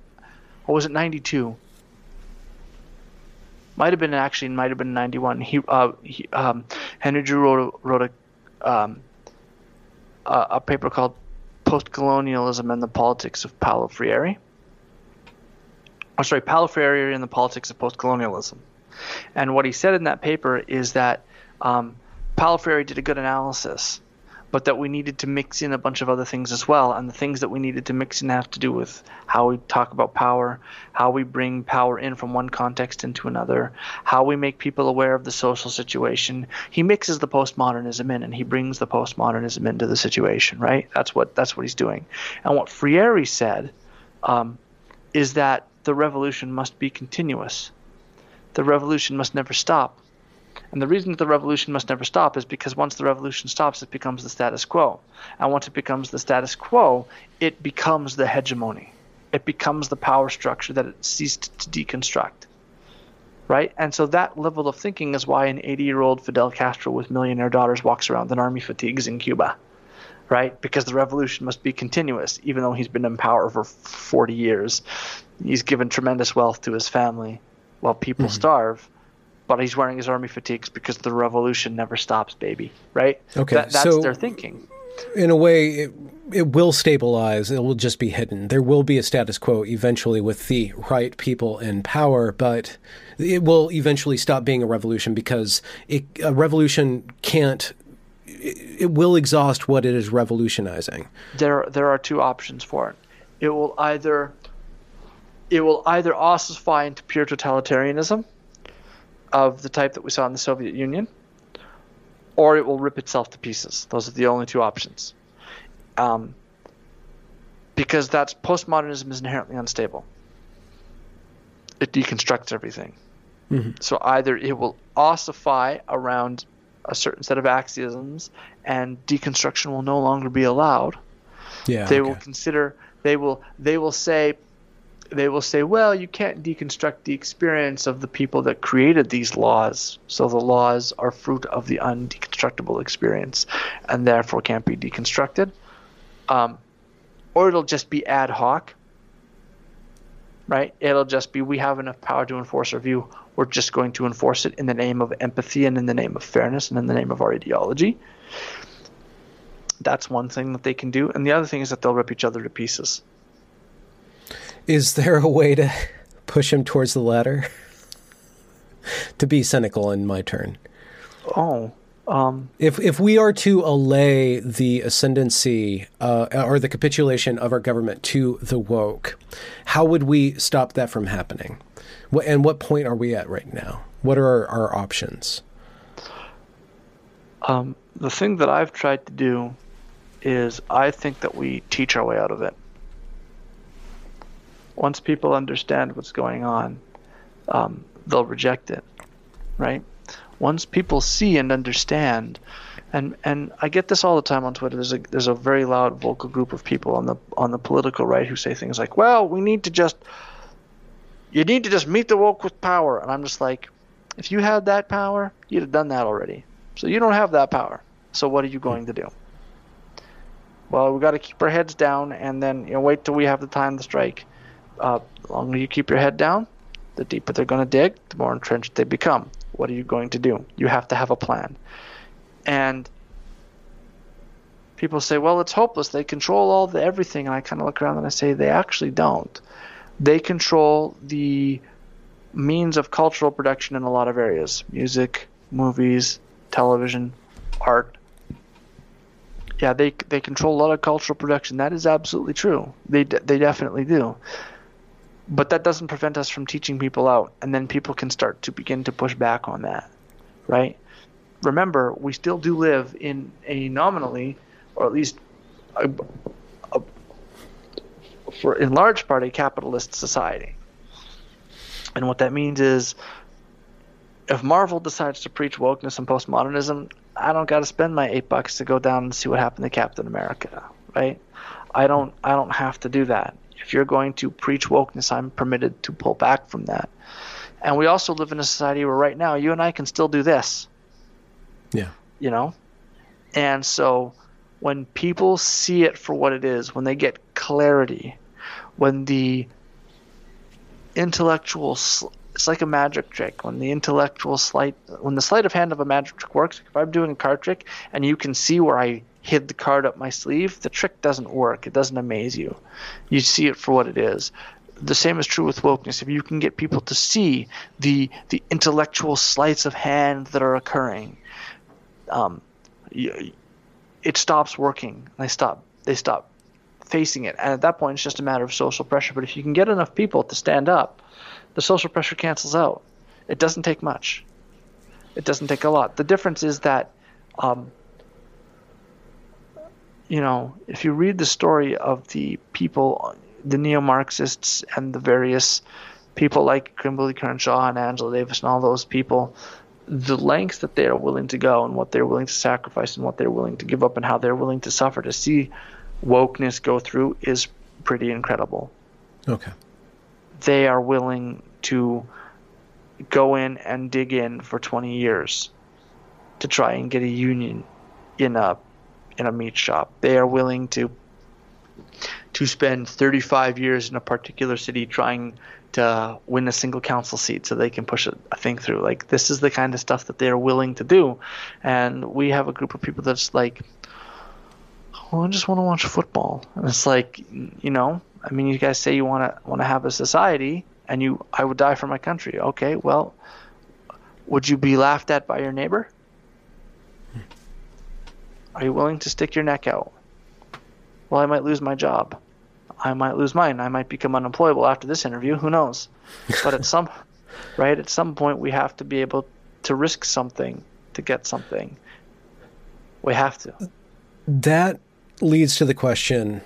what was it, 92? Might have been actually, might have been 91. He, uh, he um, Henry Giroux wrote, wrote a, um, a, a paper called Postcolonialism and the Politics of Paulo Freire. Oh, sorry, Paulo Freire and the Politics of Postcolonialism. And what he said in that paper is that um, Paulo did a good analysis, but that we needed to mix in a bunch of other things as well. And the things that we needed to mix in have to do with how we talk about power, how we bring power in from one context into another, how we make people aware of the social situation. He mixes the postmodernism in and he brings the postmodernism into the situation, right? That's what that's what he's doing. And what Freire said um, is that the revolution must be continuous. The revolution must never stop and the reason that the revolution must never stop is because once the revolution stops, it becomes the status quo. And once it becomes the status quo, it becomes the hegemony. It becomes the power structure that it ceased to deconstruct. Right? And so that level of thinking is why an 80 year old Fidel Castro with millionaire daughters walks around in army fatigues in Cuba. Right? Because the revolution must be continuous, even though he's been in power for 40 years. He's given tremendous wealth to his family while people mm-hmm. starve but he's wearing his army fatigues because the revolution never stops, baby. Right? Okay, that, that's so, their thinking. In a way, it, it will stabilize. It will just be hidden. There will be a status quo eventually with the right people in power, but it will eventually stop being a revolution because it, a revolution can't. It, it will exhaust what it is revolutionizing. There, there are two options for it. It will either, it will either ossify into pure totalitarianism of the type that we saw in the Soviet Union, or it will rip itself to pieces. Those are the only two options. Um, because that's postmodernism is inherently unstable. It deconstructs everything. Mm-hmm. So either it will ossify around a certain set of axioms, and deconstruction will no longer be allowed. Yeah, they okay. will consider. They will. They will say they will say, well, you can't deconstruct the experience of the people that created these laws. So the laws are fruit of the undeconstructible experience and therefore can't be deconstructed. Um, or it'll just be ad hoc, right? It'll just be we have enough power to enforce our view. We're just going to enforce it in the name of empathy and in the name of fairness and in the name of our ideology. That's one thing that they can do. And the other thing is that they'll rip each other to pieces. Is there a way to push him towards the latter? to be cynical in my turn. Oh, um, if if we are to allay the ascendancy uh, or the capitulation of our government to the woke, how would we stop that from happening? What, and what point are we at right now? What are our, our options? Um, the thing that I've tried to do is I think that we teach our way out of it once people understand what's going on, um, they'll reject it, right? Once people see and understand, and and I get this all the time on Twitter. There's a there's a very loud, vocal group of people on the on the political right who say things like, "Well, we need to just, you need to just meet the woke with power," and I'm just like, if you had that power, you'd have done that already. So you don't have that power. So what are you going to do? Well, we've got to keep our heads down and then you know wait till we have the time to strike uh, the longer you keep your head down, the deeper they're going to dig, the more entrenched they become. What are you going to do? You have to have a plan. And people say, well, it's hopeless. They control all the everything. And I kind of look around and I say, they actually don't. They control the means of cultural production in a lot of areas music, movies, television, art. Yeah, they, they control a lot of cultural production. That is absolutely true. They, they definitely do but that doesn't prevent us from teaching people out and then people can start to begin to push back on that right? Remember we still do live in a nominally or at least a, a, for in large part a capitalist society. And what that means is if marvel decides to preach wokeness and postmodernism i don't got to spend my eight bucks to go down and see what happened to captain america right? I don't i don't have to do that if you're going to preach wokeness, I'm permitted to pull back from that. And we also live in a society where right now you and I can still do this. Yeah. You know? And so when people see it for what it is, when they get clarity, when the intellectual sl- it's like a magic trick when the intellectual sleight when the sleight of hand of a magic trick works if i'm doing a card trick and you can see where i hid the card up my sleeve, the trick doesn't work. It doesn't amaze you. You see it for what it is. The same is true with wokeness. If you can get people to see the the intellectual sleights of hand that are occurring, um, it stops working. They stop they stop facing it, and at that point, it's just a matter of social pressure. But if you can get enough people to stand up, the social pressure cancels out. It doesn't take much. It doesn't take a lot. The difference is that, um, you know, if you read the story of the people, the neo-Marxists and the various people like Kimberlé Crenshaw and Angela Davis and all those people, the lengths that they are willing to go and what they're willing to sacrifice and what they're willing to give up and how they're willing to suffer to see wokeness go through is pretty incredible. Okay. They are willing to go in and dig in for 20 years to try and get a union in a in a meat shop. They are willing to to spend 35 years in a particular city trying to win a single council seat so they can push a, a thing through. Like this is the kind of stuff that they're willing to do, and we have a group of people that's like, well, I just want to watch football, and it's like, you know, I mean, you guys say you want to want to have a society, and you, I would die for my country. Okay, well, would you be laughed at by your neighbor? Are you willing to stick your neck out? Well, I might lose my job. I might lose mine. I might become unemployable after this interview. Who knows? But at some right at some point we have to be able to risk something to get something. We have to. That leads to the question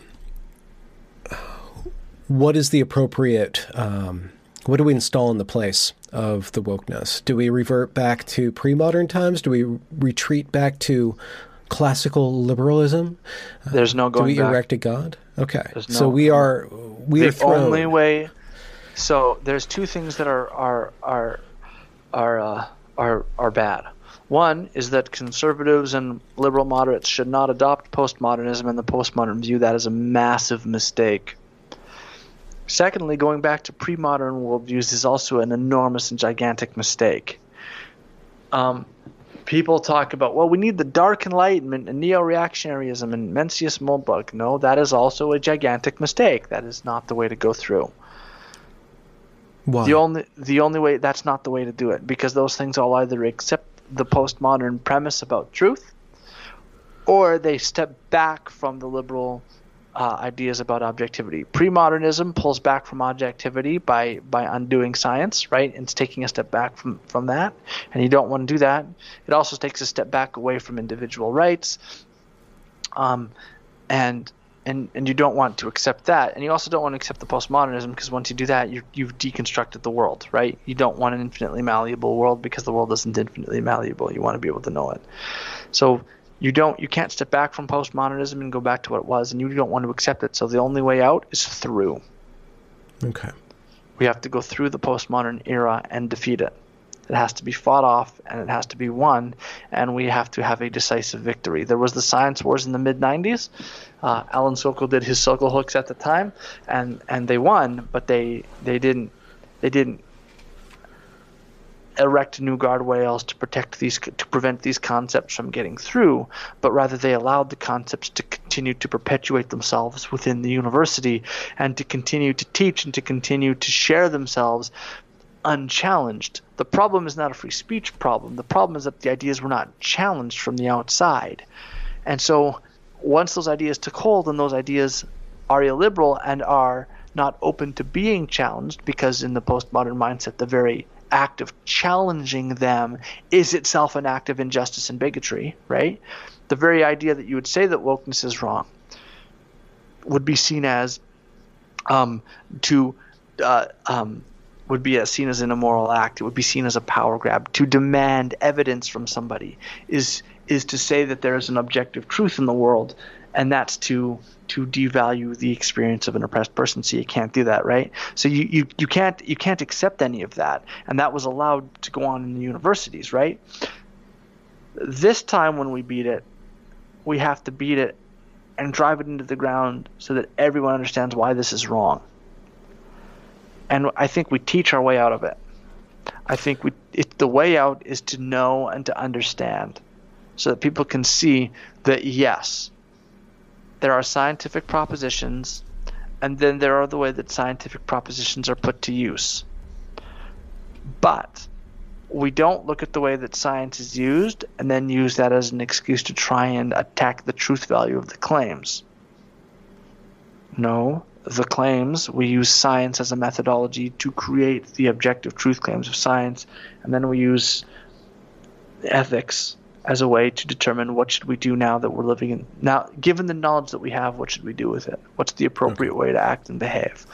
what is the appropriate um, what do we install in the place of the wokeness do we revert back to pre-modern times do we retreat back to classical liberalism there's no going do we back. erect a god Okay. No, so we are we the are thrown. only way. So there's two things that are are are are uh, are are bad. One is that conservatives and liberal moderates should not adopt postmodernism, and the postmodern view that is a massive mistake. Secondly, going back to pre-modern worldviews is also an enormous and gigantic mistake. Um, people talk about, well, we need the dark enlightenment and neo-reactionaryism and Mencius Moldbug. No, that is also a gigantic mistake. That is not the way to go through. Why? The only the only way that's not the way to do it because those things all either accept the postmodern premise about truth or they step back from the liberal uh, ideas about objectivity. Pre-modernism pulls back from objectivity by by undoing science, right? It's taking a step back from from that, and you don't want to do that. It also takes a step back away from individual rights, um, and and and you don't want to accept that, and you also don't want to accept the postmodernism because once you do that, you you've deconstructed the world, right? You don't want an infinitely malleable world because the world isn't infinitely malleable. You want to be able to know it. So you don't you can't step back from postmodernism and go back to what it was and you don't want to accept it. So the only way out is through. Okay. We have to go through the postmodern era and defeat it. It has to be fought off and it has to be won and we have to have a decisive victory. There was the science wars in the mid 90s uh, Alan Sokal did his Sokal hoax at the time and and they won but they they didn't they didn't erect new guardrails to protect these to prevent these concepts from getting through, but rather they allowed the concepts to continue to perpetuate themselves within the university and to continue to teach and to continue to share themselves unchallenged. The problem is not a free speech problem. The problem is that the ideas were not challenged from the outside. And so once those ideas took hold and those ideas are illiberal and are not open to being challenged because in the postmodern mindset the very act of challenging them is itself an act of injustice and bigotry, right? The very idea that you would say that wokeness is wrong would be seen as um, to uh, um, would be seen as an immoral act. It would be seen as a power grab. To demand evidence from somebody is is to say that there is an objective truth in the world, and that's to to devalue the experience of an oppressed person. So you can't do that, right? So you, you, you can't you can't accept any of that, and that was allowed to go on in the universities, right? This time when we beat it, we have to beat it and drive it into the ground so that everyone understands why this is wrong. And I think we teach our way out of it. I think we it, the way out is to know and to understand so that people can see that yes, there are scientific propositions, and then there are the way that scientific propositions are put to use. But we don't look at the way that science is used and then use that as an excuse to try and attack the truth value of the claims. No, the claims, we use science as a methodology to create the objective truth claims of science, and then we use ethics as a way to determine what should we do now that we're living in now given the knowledge that we have what should we do with it? What's the appropriate okay. way to act and behave?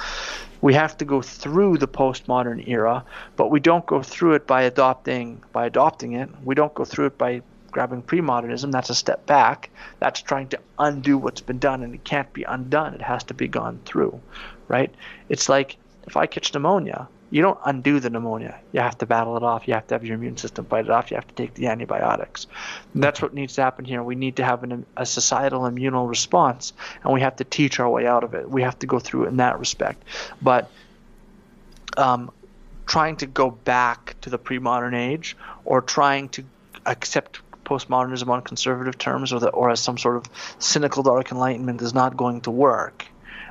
We have to go through the postmodern era but we don't go through it by adopting by adopting it. We don't go through it by grabbing pre-modernism. That's a step back. That's trying to undo what's been done and it can't be undone. It has to be gone through right? It's like if i catch pneumonia you don't undo the pneumonia. You have to battle it off. You have to have your immune system fight it off. You have to take the antibiotics. And that's what needs to happen here. We need to have an, a societal immunal response, and we have to teach our way out of it. We have to go through it in that respect. But um, trying to go back to the pre-modern age or trying to accept postmodernism on conservative terms or, the, or as some sort of cynical dark enlightenment is not going to work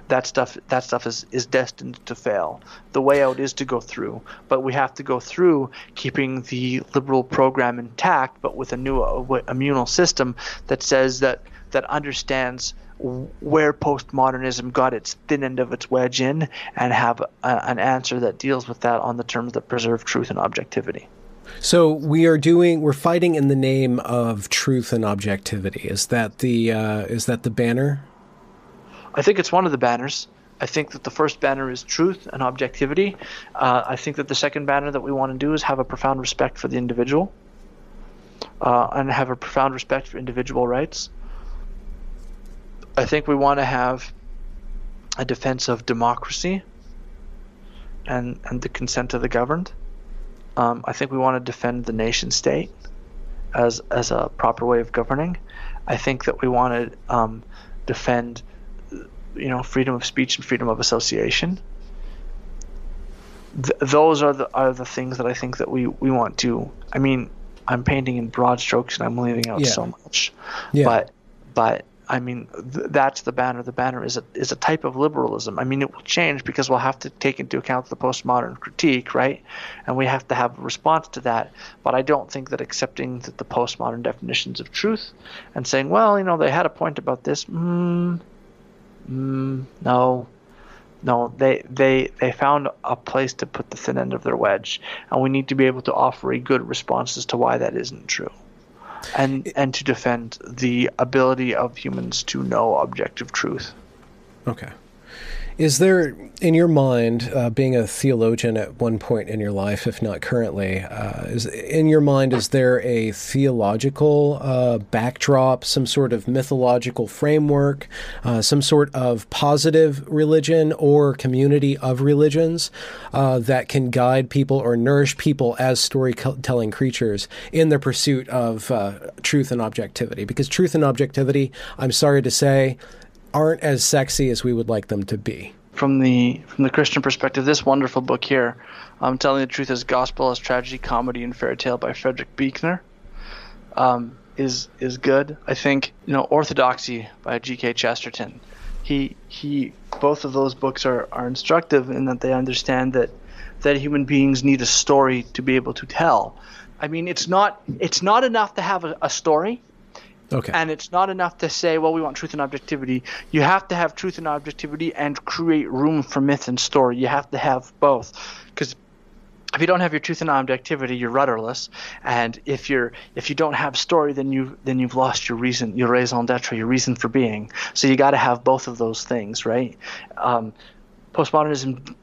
that stuff that stuff is is destined to fail. The way out is to go through, but we have to go through keeping the liberal program intact, but with a new uh, immunal system that says that that understands where postmodernism got its thin end of its wedge in, and have a, an answer that deals with that on the terms that preserve truth and objectivity. So we are doing we're fighting in the name of truth and objectivity. Is that the uh, is that the banner? I think it's one of the banners. I think that the first banner is truth and objectivity. Uh, I think that the second banner that we want to do is have a profound respect for the individual uh, and have a profound respect for individual rights. I think we want to have a defense of democracy and, and the consent of the governed. Um, I think we want to defend the nation state as, as a proper way of governing. I think that we want to um, defend you know freedom of speech and freedom of association. Th- those are the are the things that I think that we we want to. I mean, I'm painting in broad strokes and I'm leaving out yeah. so much, yeah. but but I mean, th- that's the banner. The banner is a is a type of liberalism. I mean, it will change because we'll have to take into account the postmodern critique, right? And we have to have a response to that. But I don't think that accepting the, the postmodern definitions of truth and saying, well, you know, they had a point about this. Mm, mm, no, no, they they they found a place to put the thin end of their wedge, and we need to be able to offer a good response as to why that isn't true, and and to defend the ability of humans to know objective truth. Okay. Is there, in your mind, uh, being a theologian at one point in your life, if not currently, uh, is in your mind is there a theological uh, backdrop, some sort of mythological framework, uh, some sort of positive religion or community of religions uh, that can guide people or nourish people as storytelling creatures in the pursuit of uh, truth and objectivity? Because truth and objectivity, I'm sorry to say, aren't as sexy as we would like them to be. From the from the Christian perspective, this wonderful book here, um, telling the truth as gospel as tragedy, comedy, and fairy tale by Frederick Buechner, um, is is good. I think you know Orthodoxy by G.K. Chesterton. He he. Both of those books are are instructive in that they understand that that human beings need a story to be able to tell. I mean, it's not it's not enough to have a, a story. Okay. And it's not enough to say, well, we want truth and objectivity. You have to have truth and objectivity and create room for myth and story. You have to have both. Because if you don't have your truth and objectivity, you're rudderless. And if you're if you don't have story, then you then you've lost your reason, your raison d'être, your reason for being. So you got to have both of those things, right? Um, postmodernism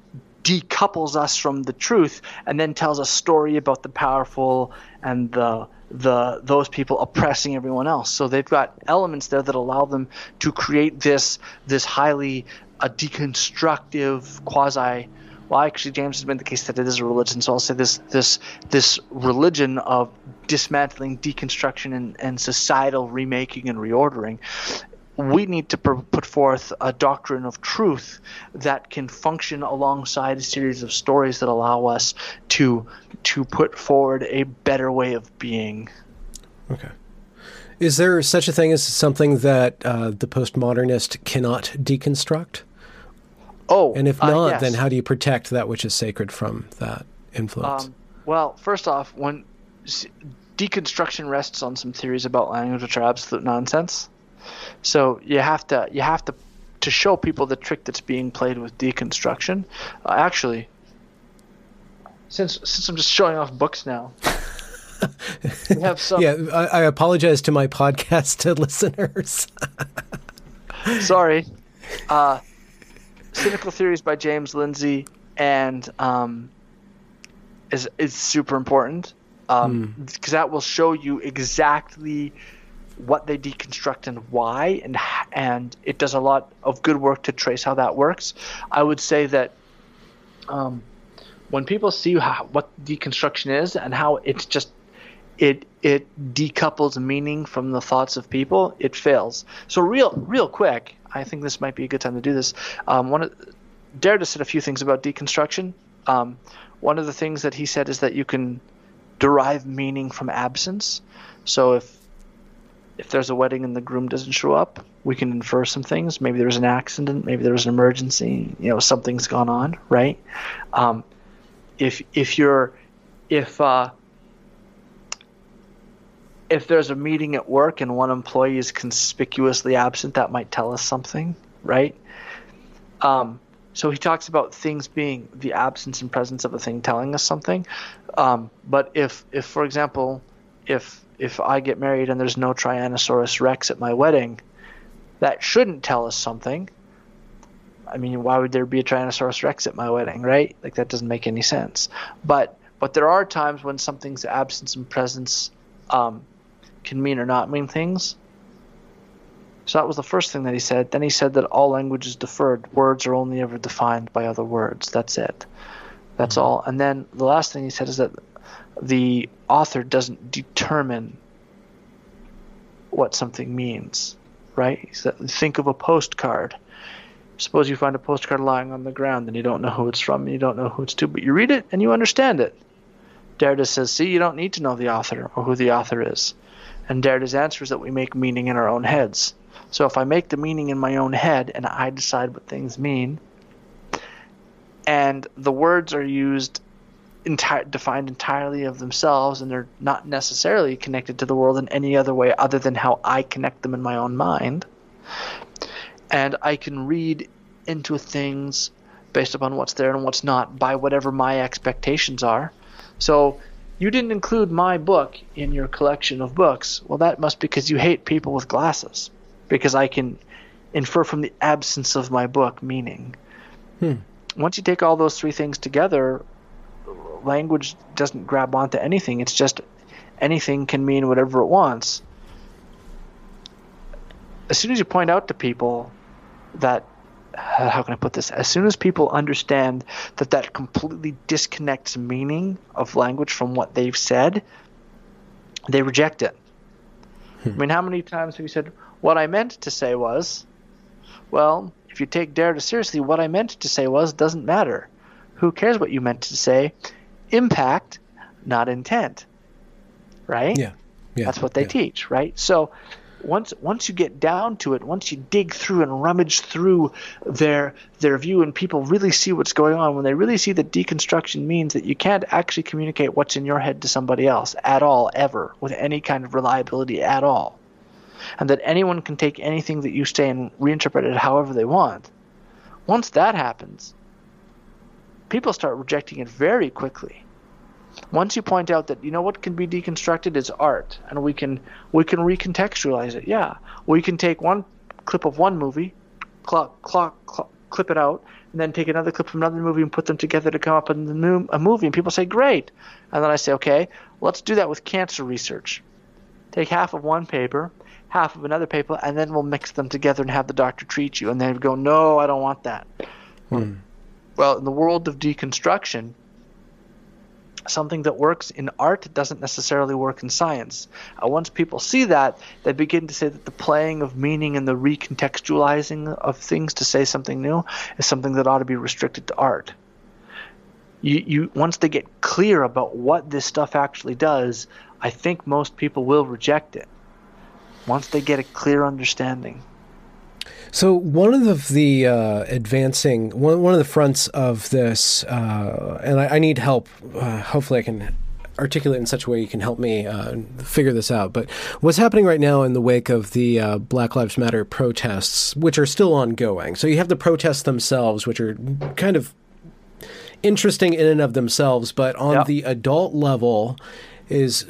decouples us from the truth and then tells a story about the powerful and the the those people oppressing everyone else. So they've got elements there that allow them to create this this highly a deconstructive quasi well actually James has been the case that it is a religion so I'll say this this this religion of dismantling deconstruction and, and societal remaking and reordering we need to put forth a doctrine of truth that can function alongside a series of stories that allow us to to put forward a better way of being. Okay. Is there such a thing as something that uh, the postmodernist cannot deconstruct? Oh, and if uh, not, uh, yes. then how do you protect that which is sacred from that influence? Um, Well, first off, when deconstruction rests on some theories about language which are absolute nonsense. So you have to you have to to show people the trick that's being played with deconstruction. Uh, actually, since since I'm just showing off books now, we have some. Yeah, I, I apologize to my podcast listeners. Sorry. Uh, Cynical Theories by James Lindsay and um, is is super important because um, mm. that will show you exactly what they deconstruct and why, and and it does a lot of good work to trace how that works. I would say that um, when people see how, what deconstruction is and how it's just it it decouples meaning from the thoughts of people, it fails. So real real quick, I think this might be a good time to do this. Um, one of Derrida said a few things about deconstruction. Um, one of the things that he said is that you can derive meaning from absence. So if if there's a wedding and the groom doesn't show up, we can infer some things. Maybe there was an accident. Maybe there was an emergency. You know, something's gone on, right? Um, if if you're if uh, if there's a meeting at work and one employee is conspicuously absent, that might tell us something, right? Um, so he talks about things being the absence and presence of a thing telling us something. Um, but if, if for example, if if I get married and there's no Tyrannosaurus Rex at my wedding, that shouldn't tell us something. I mean, why would there be a Tyrannosaurus Rex at my wedding, right? Like that doesn't make any sense. But but there are times when something's absence and presence um, can mean or not mean things. So that was the first thing that he said. Then he said that all language is deferred. Words are only ever defined by other words. That's it. That's mm-hmm. all. And then the last thing he said is that the author doesn't determine what something means, right? Think of a postcard. Suppose you find a postcard lying on the ground and you don't know who it's from and you don't know who it's to, but you read it and you understand it. Derrida says, see, you don't need to know the author or who the author is. And Derrida's answer is that we make meaning in our own heads. So if I make the meaning in my own head and I decide what things mean, and the words are used enti- defined entirely of themselves and they're not necessarily connected to the world in any other way other than how I connect them in my own mind, and I can read into things based upon what's there and what's not by whatever my expectations are. So you didn't include my book in your collection of books. Well, that must be because you hate people with glasses because I can infer from the absence of my book meaning. Hmm. Once you take all those three things together, language doesn't grab onto anything. It's just anything can mean whatever it wants. As soon as you point out to people that how can I put this? As soon as people understand that that completely disconnects meaning of language from what they've said, they reject it. Hmm. I mean, how many times have you said, what I meant to say was, well, if you take Derrida seriously, what I meant to say was doesn't matter. Who cares what you meant to say? Impact, not intent. Right? Yeah. yeah That's what they yeah. teach, right? So once once you get down to it, once you dig through and rummage through their their view and people really see what's going on, when they really see that deconstruction means that you can't actually communicate what's in your head to somebody else at all, ever, with any kind of reliability at all and that anyone can take anything that you say and reinterpret it however they want. Once that happens, people start rejecting it very quickly. Once you point out that you know what can be deconstructed is art, and we can we can recontextualize it. Yeah, we can take one clip of one movie, clock, clock, clock, clip it out, and then take another clip from another movie and put them together to come up with a movie. And people say, great. And then I say, okay, let's do that with cancer research. Take half of one paper half of another paper, and then we'll mix them together and have the doctor treat you. And they go, no, I don't want that. Hmm. Well, in the world of deconstruction, something that works in art doesn't necessarily work in science. Uh, once people see that, they begin to say that the playing of meaning and the recontextualizing of things to say something new is something that ought to be restricted to art. You, you once they get clear about what this stuff actually does, I think most people will reject it once they get a clear understanding. So one of the, uh, advancing one one of the fronts of this, uh, and I, I, need help. Uh, hopefully, I can articulate in such a way you can help me uh, figure this out. But what's happening right now in the wake of the uh, Black Lives Matter protests, which are still ongoing? So you have the protests themselves, which are kind of interesting in and of themselves, but on yep. the adult level is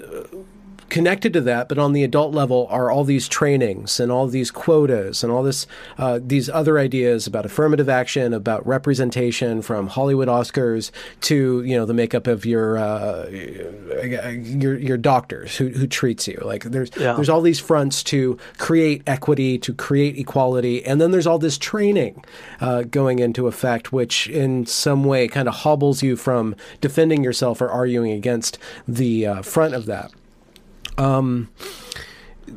connected to that, but on the adult level, are all these trainings and all these quotas and all this uh, these other ideas about affirmative action, about representation, from Hollywood Oscars to you know the makeup of your uh, your your doctors who who treats you. Like there's yeah. there's all these fronts to create equity, to create equality, and then there's all this training uh, going into effect, which in some way kind of hobbles you from defending yourself or arguing against the uh, front of that. Um,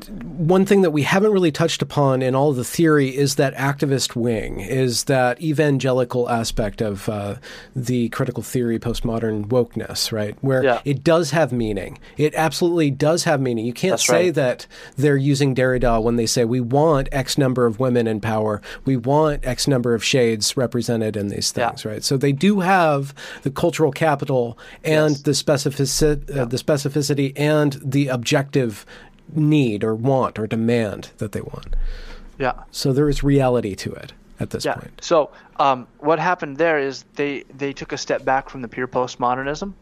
one thing that we haven't really touched upon in all of the theory is that activist wing, is that evangelical aspect of uh, the critical theory postmodern wokeness, right? Where yeah. it does have meaning. It absolutely does have meaning. You can't That's say right. that they're using Derrida when they say we want X number of women in power, we want X number of shades represented in these things, yeah. right? So they do have the cultural capital and yes. the specifici- uh, yeah. uh, the specificity and the objective need or want or demand that they want. Yeah. So there is reality to it at this yeah. point. So um, what happened there is they they took a step back from the pure postmodernism.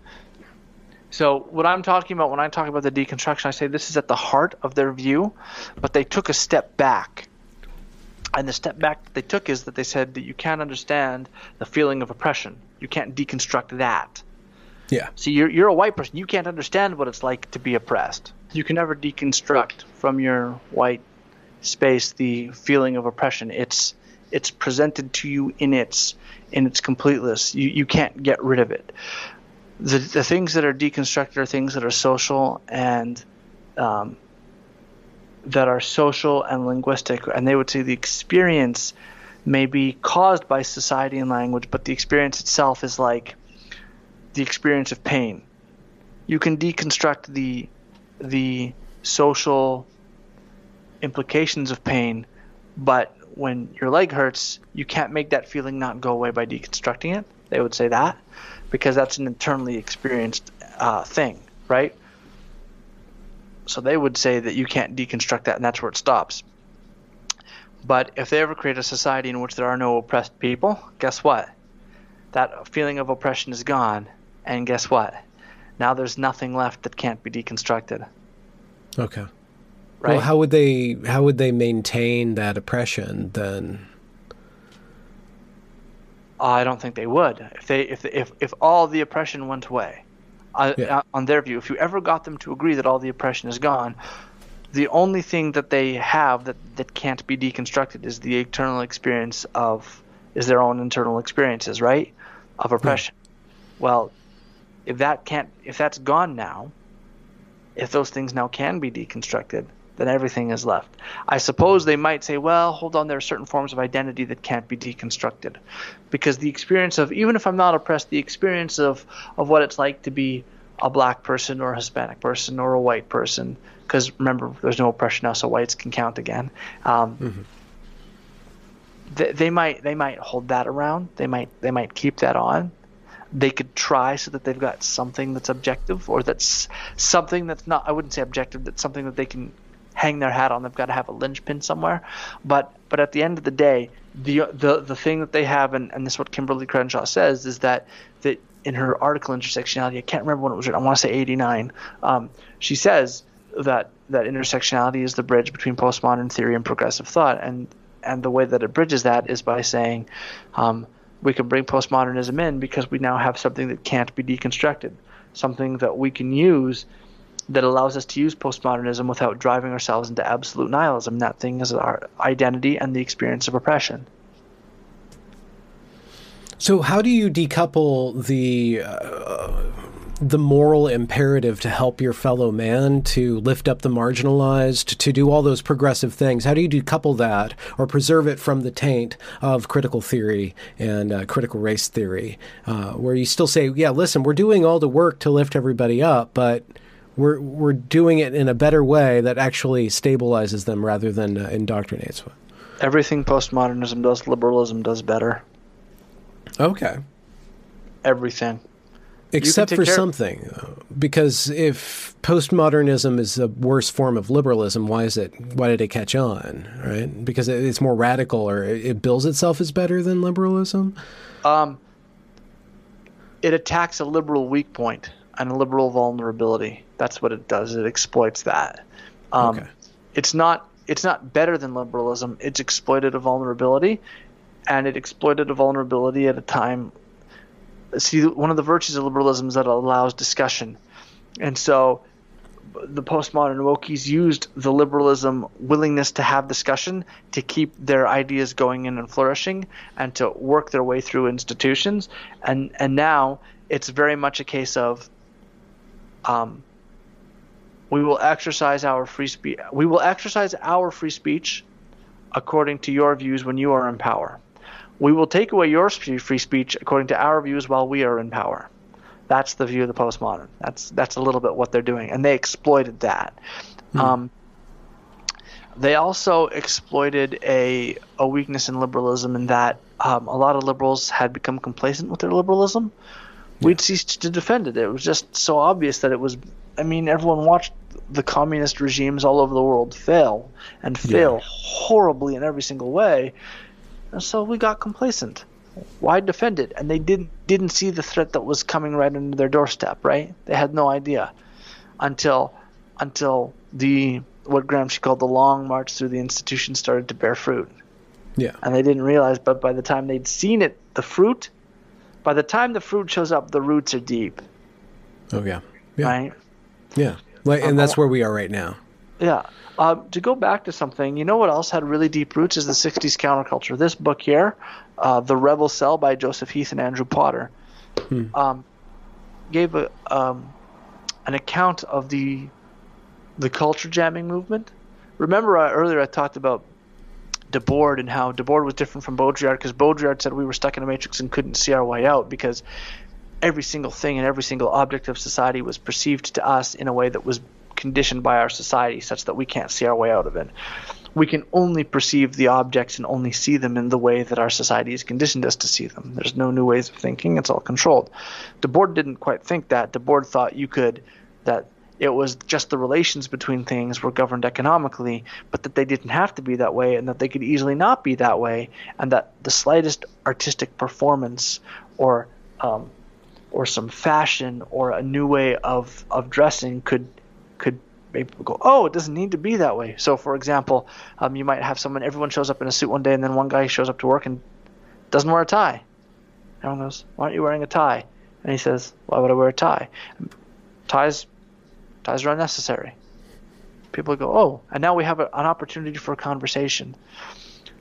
So what I'm talking about when I talk about the deconstruction, I say this is at the heart of their view, but they took a step back. And the step back that they took is that they said that you can't understand the feeling of oppression. You can't deconstruct that. Yeah. See, you're you're a white person. You can't understand what it's like to be oppressed. You can never deconstruct from your white space the feeling of oppression. It's it's presented to you in its in its completeness. You you can't get rid of it. The the things that are deconstructed are things that are social and um, that are social and linguistic, and they would say the experience may be caused by society and language, but the experience itself is like the experience of pain. You can deconstruct the the social implications of pain, but when your leg hurts, you can't make that feeling not go away by deconstructing it. They would say that because that's an internally experienced uh, thing, right? So they would say that you can't deconstruct that, and that's where it stops. But if they ever create a society in which there are no oppressed people, guess what? That feeling of oppression is gone, and guess what? Now there's nothing left that can't be deconstructed. Okay. Right? Well, how would they how would they maintain that oppression then? I don't think they would. If they if if if all the oppression went away, uh, yeah. on their view, if you ever got them to agree that all the oppression is gone, the only thing that they have that that can't be deconstructed is the internal experience of is their own internal experiences, right? Of oppression. Yeah. Well, if that can't if that's gone now, if those things now can be deconstructed, then everything is left. I suppose they might say, well, hold on, there are certain forms of identity that can't be deconstructed. Because the experience of, even if I'm not oppressed, the experience of, of what it's like to be a black person or a Hispanic person or a white person, because remember, there's no oppression now, so whites can count again. Um, mm-hmm. they, they might they might hold that around. They might they might keep that on they could try so that they've got something that's objective or that's something that's not I wouldn't say objective that's something that they can hang their hat on. They've got to have a linchpin somewhere. But but at the end of the day the the the thing that they have and, and this is what Kimberlé Crenshaw says is that that in her article intersectionality I can't remember when it was written I want to say 89 um, she says that that intersectionality is the bridge between postmodern theory and progressive thought. And and the way that it bridges that is by saying um, we can bring postmodernism in because we now have something that can't be deconstructed, something that we can use that allows us to use postmodernism without driving ourselves into absolute nihilism. That thing is our identity and the experience of oppression. So, how do you decouple the uh, the moral imperative to help your fellow man, to lift up the marginalized, to do all those progressive things. How do you decouple that or preserve it from the taint of critical theory and uh, critical race theory, uh, where you still say, yeah, listen, we're doing all the work to lift everybody up, but we're we're doing it in a better way that actually stabilizes them rather than uh, indoctrinates them. Everything postmodernism does, liberalism does better. Okay. Everything. Except for something, because if postmodernism is a worse form of liberalism, why is it? Why did it catch on? Right? Because it's more radical, or it, it bills itself as better than liberalism. Um, it attacks a liberal weak point and a liberal vulnerability. That's what it does. It exploits that. Um, Okay. It's not. It's not better than liberalism. It's exploited a vulnerability, and it exploited a vulnerability at a time. See, one of the virtues of liberalism is that it allows discussion, and so the postmodern wokies used the liberalism willingness to have discussion to keep their ideas going in and flourishing and to work their way through institutions. And and now it's very much a case of um, we will exercise our free speech we will exercise our free speech according to your views when you are in power we will take away your free speech according to our views while we are in power that's the view of the postmodern. That's that's a little bit what they're doing, and they exploited that. Um, they also exploited a a weakness in liberalism in that um, a lot of liberals had become complacent with their liberalism. We'd ceased to defend it. It was just so obvious that it was. I mean, everyone watched the communist regimes all over the world fail and fail horribly in every single way, and so we got complacent why defend it? And they didn't didn't see the threat that was coming right under their doorstep, right? They had no idea until until the what Gramsci called the long march through the institution started to bear fruit. Yeah. And they didn't realize, but by the time they'd seen it, the fruit, by the time the fruit shows up, the roots are deep, Oh yeah. Yeah. right? Yeah. Like, and uh, that's where we are right now. Yeah. Uh, to go back to something, you know what else had really deep roots is the 60s counterculture. This book here, uh, The Rebel Sell by Joseph Heath and Andrew Potter, um, gave a, um, an account of the the culture jamming movement. Remember uh, earlier I talked about Debord and how Debord was different from Baudrillard because Baudrillard said we were stuck in a matrix and couldn't see our way out because every single thing and every single object of society was perceived to us in a way that was conditioned by our society such that we can't see our way out of it. We can only perceive the objects and only see them in the way that our society has conditioned us to see them. There's no new ways of thinking, it's all controlled. Debord didn't quite think that. Debord thought you could that it was just the relations between things were governed economically, but that they didn't have to be that way and that they could easily not be that way, and that the slightest artistic performance or um, or some fashion or a new way of, of dressing could could people go, oh, it doesn't need to be that way. So, for example, um, you might have someone, everyone shows up in a suit one day, and then one guy shows up to work and doesn't wear a tie. Everyone goes, why aren't you wearing a tie? And he says, why would I wear a tie? Ties, ties are unnecessary. People go, oh, and now we have a, an opportunity for a conversation.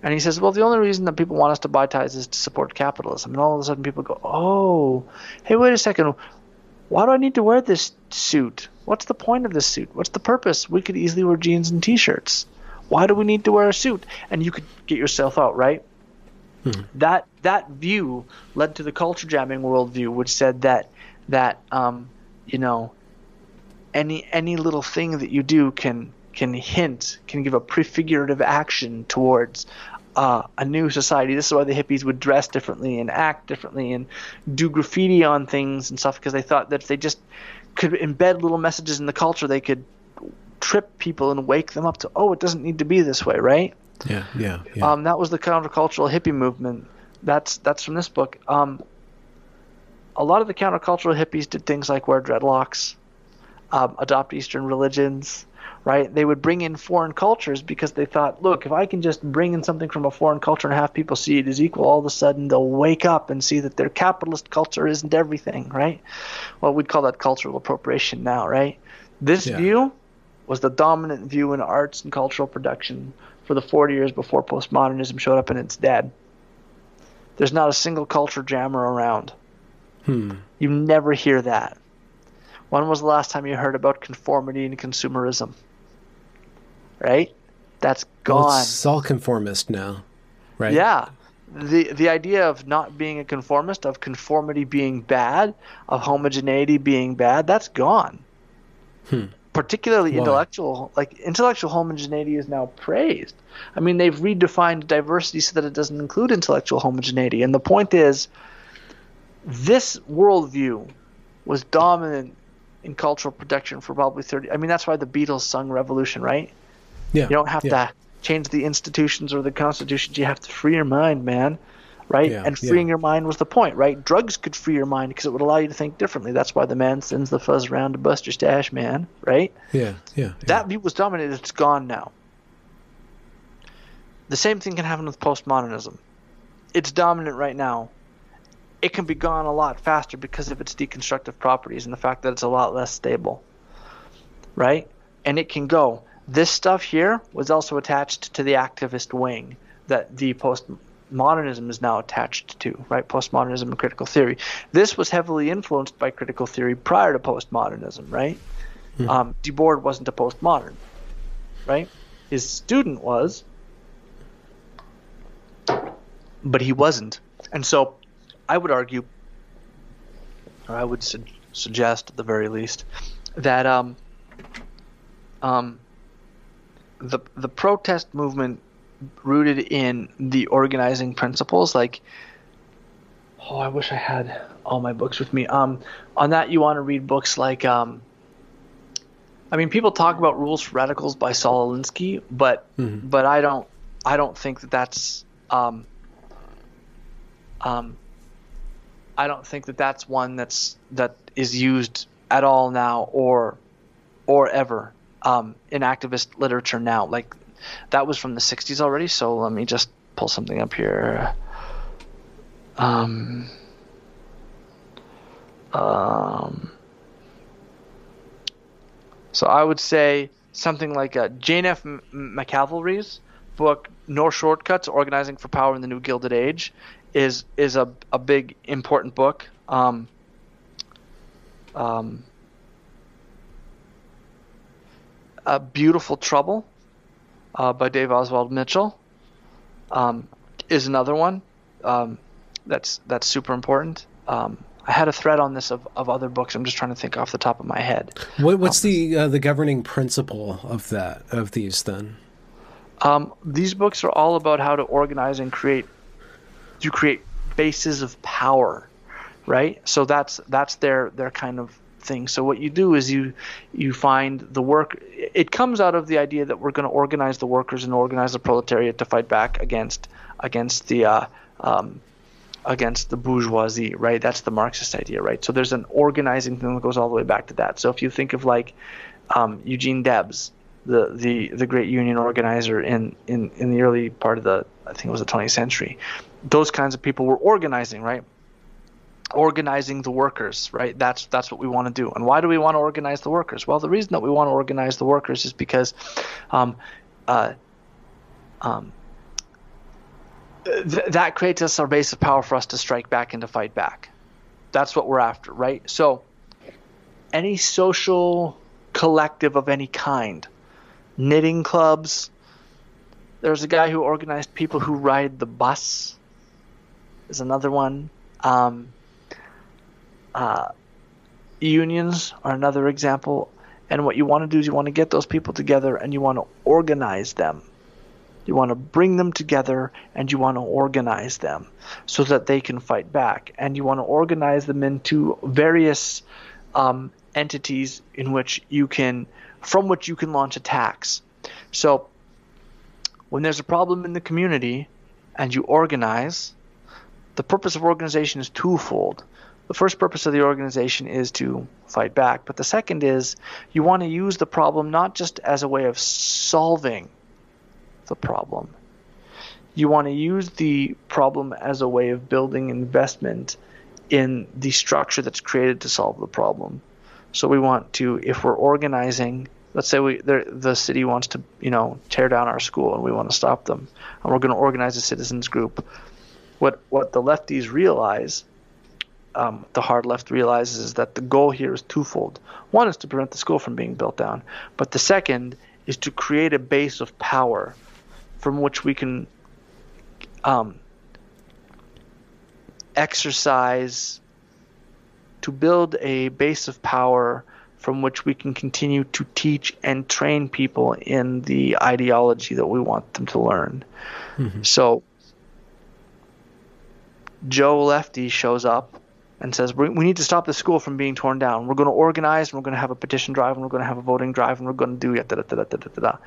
And he says, well, the only reason that people want us to buy ties is to support capitalism. And all of a sudden, people go, oh, hey, wait a second. Why do I need to wear this suit? What's the point of this suit? What's the purpose? We could easily wear jeans and t-shirts. Why do we need to wear a suit? And you could get yourself out, right? That that view led to the culture jamming worldview, which said that that um, you know any any little thing that you do can can hint, can give a prefigurative action towards uh, a new society. This is why the hippies would dress differently and act differently and do graffiti on things and stuff because they thought that if they just could embed little messages in the culture, they could trip people and wake them up to, oh, it doesn't need to be this way, right? Yeah. Yeah. Yeah. Um, that was the countercultural hippie movement. That's that's from this book. Um, a lot of the countercultural hippies did things like wear dreadlocks, um, adopt Eastern religions, right? They would bring in foreign cultures because they thought, look, if I can just bring in something from a foreign culture and have people see it as equal, all of a sudden they'll wake up and see that their capitalist culture isn't everything, right? Well, we'd call that cultural appropriation now, right? This Yeah. view was the dominant view in arts and cultural production for the 40 years before postmodernism showed up and it's dead. There's not a single culture jammer around. Hmm. You never hear that. When was the last time you heard about conformity and consumerism? Right? That's Well, gone. it's all conformist now, right? Yeah. The the idea of not being a conformist, of conformity being bad, of homogeneity being bad, that's gone. Hmm. particularly Why? intellectual like intellectual homogeneity is now praised i mean they've redefined diversity so that it doesn't include intellectual homogeneity and the point is this worldview was dominant in cultural production for probably 30 i mean that's why the beatles sung revolution right Yeah. you don't have yeah. to change the institutions or the constitutions you have to free your mind man right Yeah, and freeing your mind was the point right drugs could free your mind because it would allow you to think differently that's why the man sends the fuzz around to bust your stash man right Yeah. Yeah. yeah. that view was dominant. It's gone now. The same thing can happen with postmodernism. It's dominant right now. It can be gone a lot faster because of its deconstructive properties and the fact that it's a lot less stable. Right? And it can go. This stuff here was also attached to the activist wing that the postmodernism is now attached to, right? Postmodernism and critical theory. This was heavily influenced by critical theory prior to postmodernism, right? Um, Debord wasn't a postmodern, right? His student was, but he wasn't. And so I would argue, or I would su- suggest at the very least, that um, um, the the protest movement rooted in the organizing principles, like oh, I wish I had all my books with me. Um, on that, you want to read books like um, I mean, people talk about Rules for Radicals by Saul Alinsky, but Mhm. but I don't I don't think that that's um, um, I don't think that that's one that's that is used at all now or or ever um, in activist literature now. Like that was from the '60s already. So let me just pull something up here. Um, um, so I would say something like uh, Jane F. M- McAlevey's book "No Shortcuts: Organizing for Power in the New Gilded Age" is is a a big important book. Um, um, a Beautiful Trouble uh, by Dave Oswald Mitchell um, is another one um, that's that's super important. Um, I had a thread on this of, of other books. I'm just trying to think off the top of my head. What, what's the uh, the governing principle of that of these then? Um, these books are all about how to organize and create. You create bases of power, right? So that's that's their their kind of thing. So what you do is you you find the work. It comes out of the idea that we're going to organize the workers and organize the proletariat to fight back against against the uh, um, against the bourgeoisie, right? That's the Marxist idea, right? So there's an organizing thing that goes all the way back to that. So if you think of like um, Eugene Debs, the, the the great union organizer in, in, in the early part of the I think it was the 20th century, those kinds of people were organizing, right? Organizing the workers, right? That's that's what we want to do. And why do we want to organize the workers? Well, the reason that we want to organize the workers is because um, uh, um, th- that creates base of power for us to strike back and to fight back. That's what we're after, right? So, any social collective of any kind, knitting clubs. There's a guy who organized people who ride the bus. Is another one. Um, uh, unions are another example. And what you want to do is you want to get those people together and you want to organize them. You want to bring them together and you want to organize them so that they can fight back. And you want to organize them into various um, entities in which you can, from which you can launch attacks. So when there's a problem in the community and you organize, the purpose of organization is twofold. The first purpose of the organization is to fight back, but the second is you want to use the problem not just as a way of solving the problem. You want to use the problem as a way of building investment in the structure that's created to solve the problem. So we want to, if we're organizing, let's say we the city wants to, you know, tear down our school and we want to stop them, and we're going to organize a citizens group. What what the lefties realize, um, the hard left realizes, is that the goal here is twofold. One is to prevent the school from being built down, but the second is to create a base of power from which we can um, exercise to build a base of power from which we can continue to teach and train people in the ideology that we want them to learn. Mm-hmm. So Joe Lefty shows up and says, we, need to stop the school from being torn down. We're going to organize, and we're going to have a petition drive, and we're going to have a voting drive, and we're going to do it. Da, da, da, da, da, da.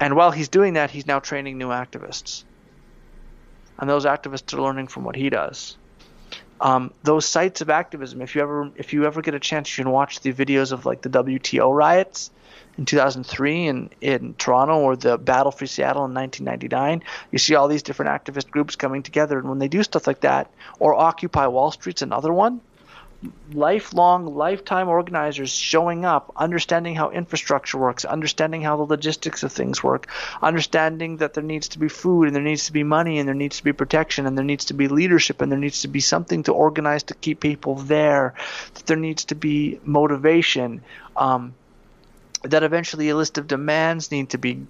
And while he's doing that, he's now training new activists. And those activists are learning from what he does. Um, those sites of activism, if you ever if you ever get a chance, you can watch the videos of like the WTO riots in 2003 in, in Toronto or the Battle for Seattle in 1999. You see all these different activist groups coming together, and when they do stuff like that, or Occupy Wall Street's another one, lifelong, lifetime organizers showing up, understanding how infrastructure works, understanding how the logistics of things work, understanding that there needs to be food and there needs to be money and there needs to be protection and there needs to be leadership and there needs to be something to organize to keep people there, that there needs to be motivation, um, that eventually a list of demands need to be,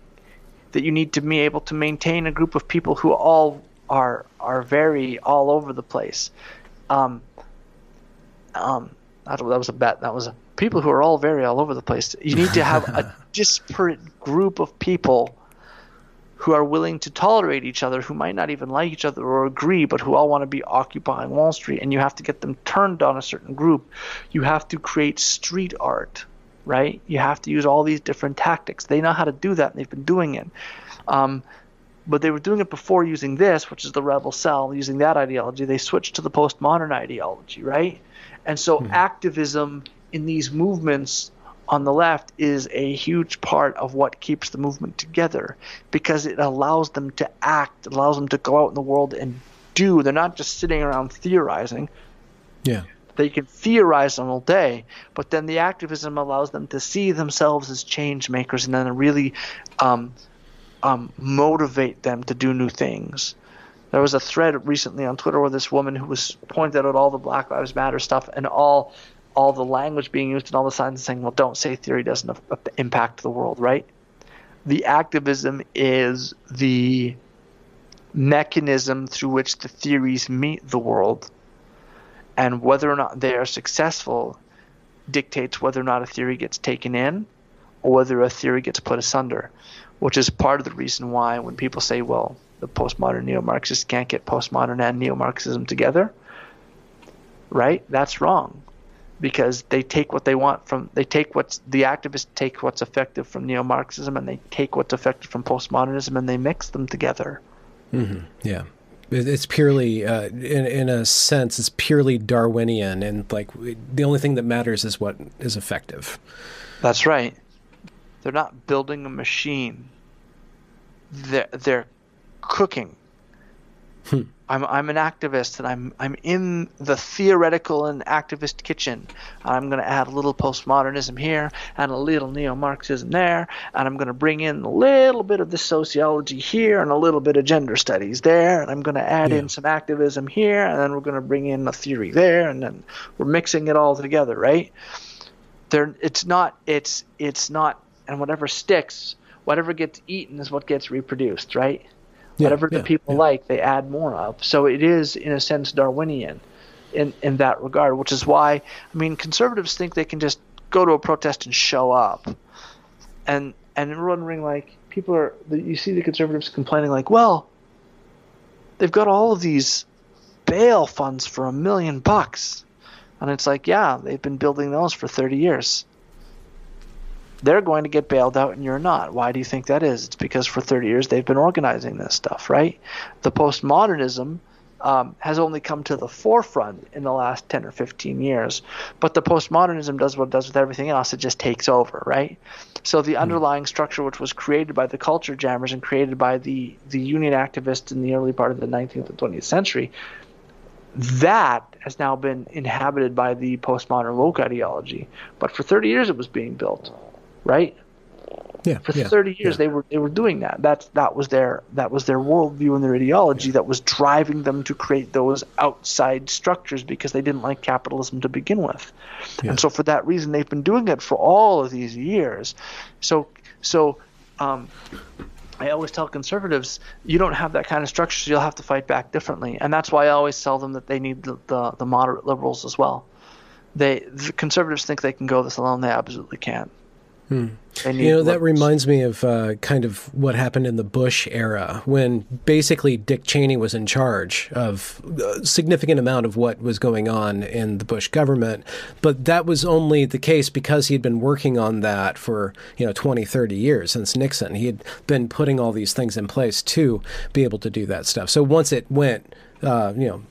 that you need to be able to maintain a group of people who all are are very all over the place. Um, um, that was a bet. That was a, people who are all very all over the place. You need to have a disparate group of people who are willing to tolerate each other, who might not even like each other or agree, but who all want to be occupying Wall Street. And you have to get them turned on a certain group. You have to create street art, right? You have to use all these different tactics. They know how to do that, and they've been doing it. Um, but they were doing it before using this, which is the rebel sell, using that ideology. They switched to the postmodern ideology, right? And so mm-hmm. activism in these movements on the left is a huge part of what keeps the movement together because it allows them to act, it allows them to go out in the world and do. They're not just sitting around theorizing. Yeah. They can theorize on all day, but then the activism allows them to see themselves as change makers and then really um, um, motivate them to do new things. There was a thread recently on Twitter where this woman who was pointed out all the Black Lives Matter stuff and all all the language being used and all the signs saying, "Well, don't say theory doesn't impact the world," right? The activism is the mechanism through which the theories meet the world, and whether or not they are successful dictates whether or not a theory gets taken in or whether a theory gets put asunder, which is part of the reason why when people say, "Well," the postmodern neo-Marxists can't get postmodern and neo-Marxism together, right? That's wrong because they take what they want from they take what's the activists take what's effective from neo-Marxism and they take what's effective from postmodernism and they mix them together. Mm-hmm. Yeah. It's purely, uh, in in a sense, it's purely Darwinian, and like the only thing that matters is what is effective. That's right. They're not building a machine. They're they're cooking. Hmm. I'm I'm an activist and I'm I'm in the theoretical and activist kitchen. I'm going to add a little postmodernism here and a little neo-Marxism there, and I'm going to bring in a little bit of the sociology here and a little bit of gender studies there, and I'm going to add yeah. in some activism here, and then we're going to bring in a theory there, and then we're mixing it all together, right? There, it's not it's it's not, and whatever sticks, whatever gets eaten is what gets reproduced, right? Yeah, Whatever yeah, the people yeah. like, they add more of. So it is, in a sense, Darwinian in, in that regard, which is why, I mean, conservatives think they can just go to a protest and show up. And, and we're wondering, like, people are, you see the conservatives complaining, like, well, they've got all of these bail funds for a million bucks. And it's like, yeah, they've been building those for 30 years they're going to get bailed out and you're not. Why do you think that is? It's because for 30 years they've been organizing this stuff, right? The postmodernism um, has only come to the forefront in the last 10 or 15 years. But the postmodernism does what it does with everything else, it just takes over, right? So the mm underlying structure, which was created by the culture jammers and created by the, the union activists in the early part of the 19th and 20th century, that has now been inhabited by the postmodern woke ideology. But for 30 years it was being built right? Yeah, for yeah, 30 years yeah. they were they were doing that. That's that was their that was their worldview and their ideology yeah. that was driving them to create those outside structures because they didn't like capitalism to begin with. And so for that reason they've been doing it for all of these years. So so um, I always tell conservatives, you don't have that kind of structure, so you'll have to fight back differently. And that's why I always tell them that they need the, the, the moderate liberals as well they the conservatives think they can go this alone. They absolutely can't. Hmm. You know, that reminds me of uh, kind of what happened in the Bush era when basically Dick Cheney was in charge of a significant amount of what was going on in the Bush government. But that was only the case because he had been working on that for, you know, 20, 30 years since Nixon. He had been putting all these things in place to be able to do that stuff. So once it went, uh, you know,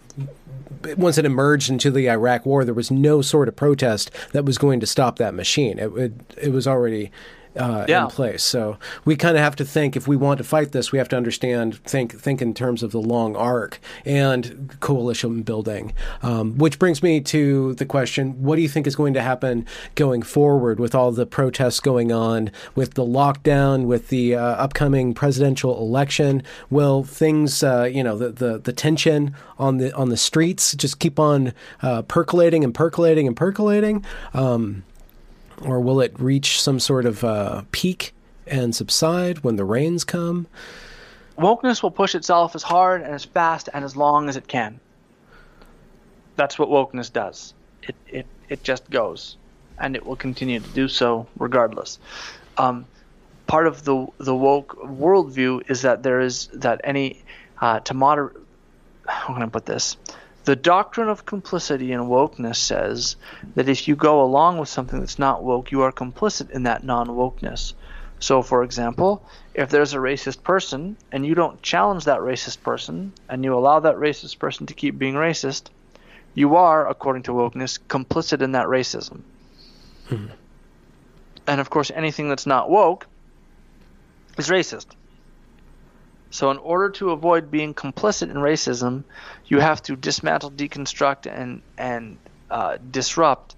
once it emerged into the Iraq War, there was no sort of protest that was going to stop that machine. It it, it was already uh, yeah. in place. So we kind of have to think if we want to fight this, we have to understand think think in terms of the long arc and coalition building. Um, which brings me to the question: What do you think is going to happen going forward with all the protests going on, with the lockdown, with the uh, upcoming presidential election? Will things, uh, you know, the, the the tension on the on the streets just keep on uh, percolating and percolating and percolating? Um, or will it reach some sort of uh, peak and subside when the rains come? Wokeness will push itself as hard and as fast and as long as it can. That's what wokeness does. It, it, it just goes, and it will continue to do so regardless. Um, part of the the woke worldview is that there is that any uh, to moderate. How can I put this? The doctrine of complicity in wokeness says that if you go along with something that's not woke, you are complicit in that non wokeness. So, for example, if there's a racist person and you don't challenge that racist person and you allow that racist person to keep being racist, you are, according to wokeness, complicit in that racism. Hmm. And of course, anything that's not woke is racist. So, in order to avoid being complicit in racism, you have to dismantle, deconstruct, and and uh, disrupt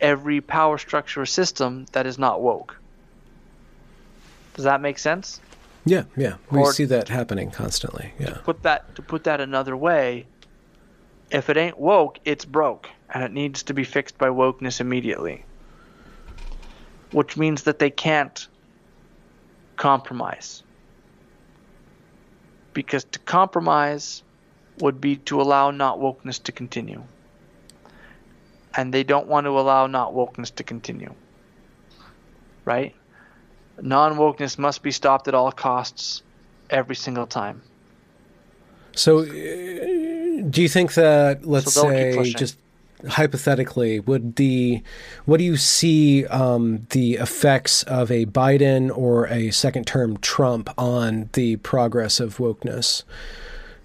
every power structure system that is not woke. Does that make sense? Yeah, yeah, we or see that happening constantly. Yeah. Put that to put that another way, if it ain't woke, it's broke, and it needs to be fixed by wokeness immediately. Which means that they can't compromise because to compromise would be to allow not wokeness to continue. And they don't want to allow not wokeness to continue. Right? Non wokeness must be stopped at all costs every single time. So, uh, do you think that, let's so say, just hypothetically, would the what do you see um, the effects of a Biden or a second term Trump on the progress of wokeness?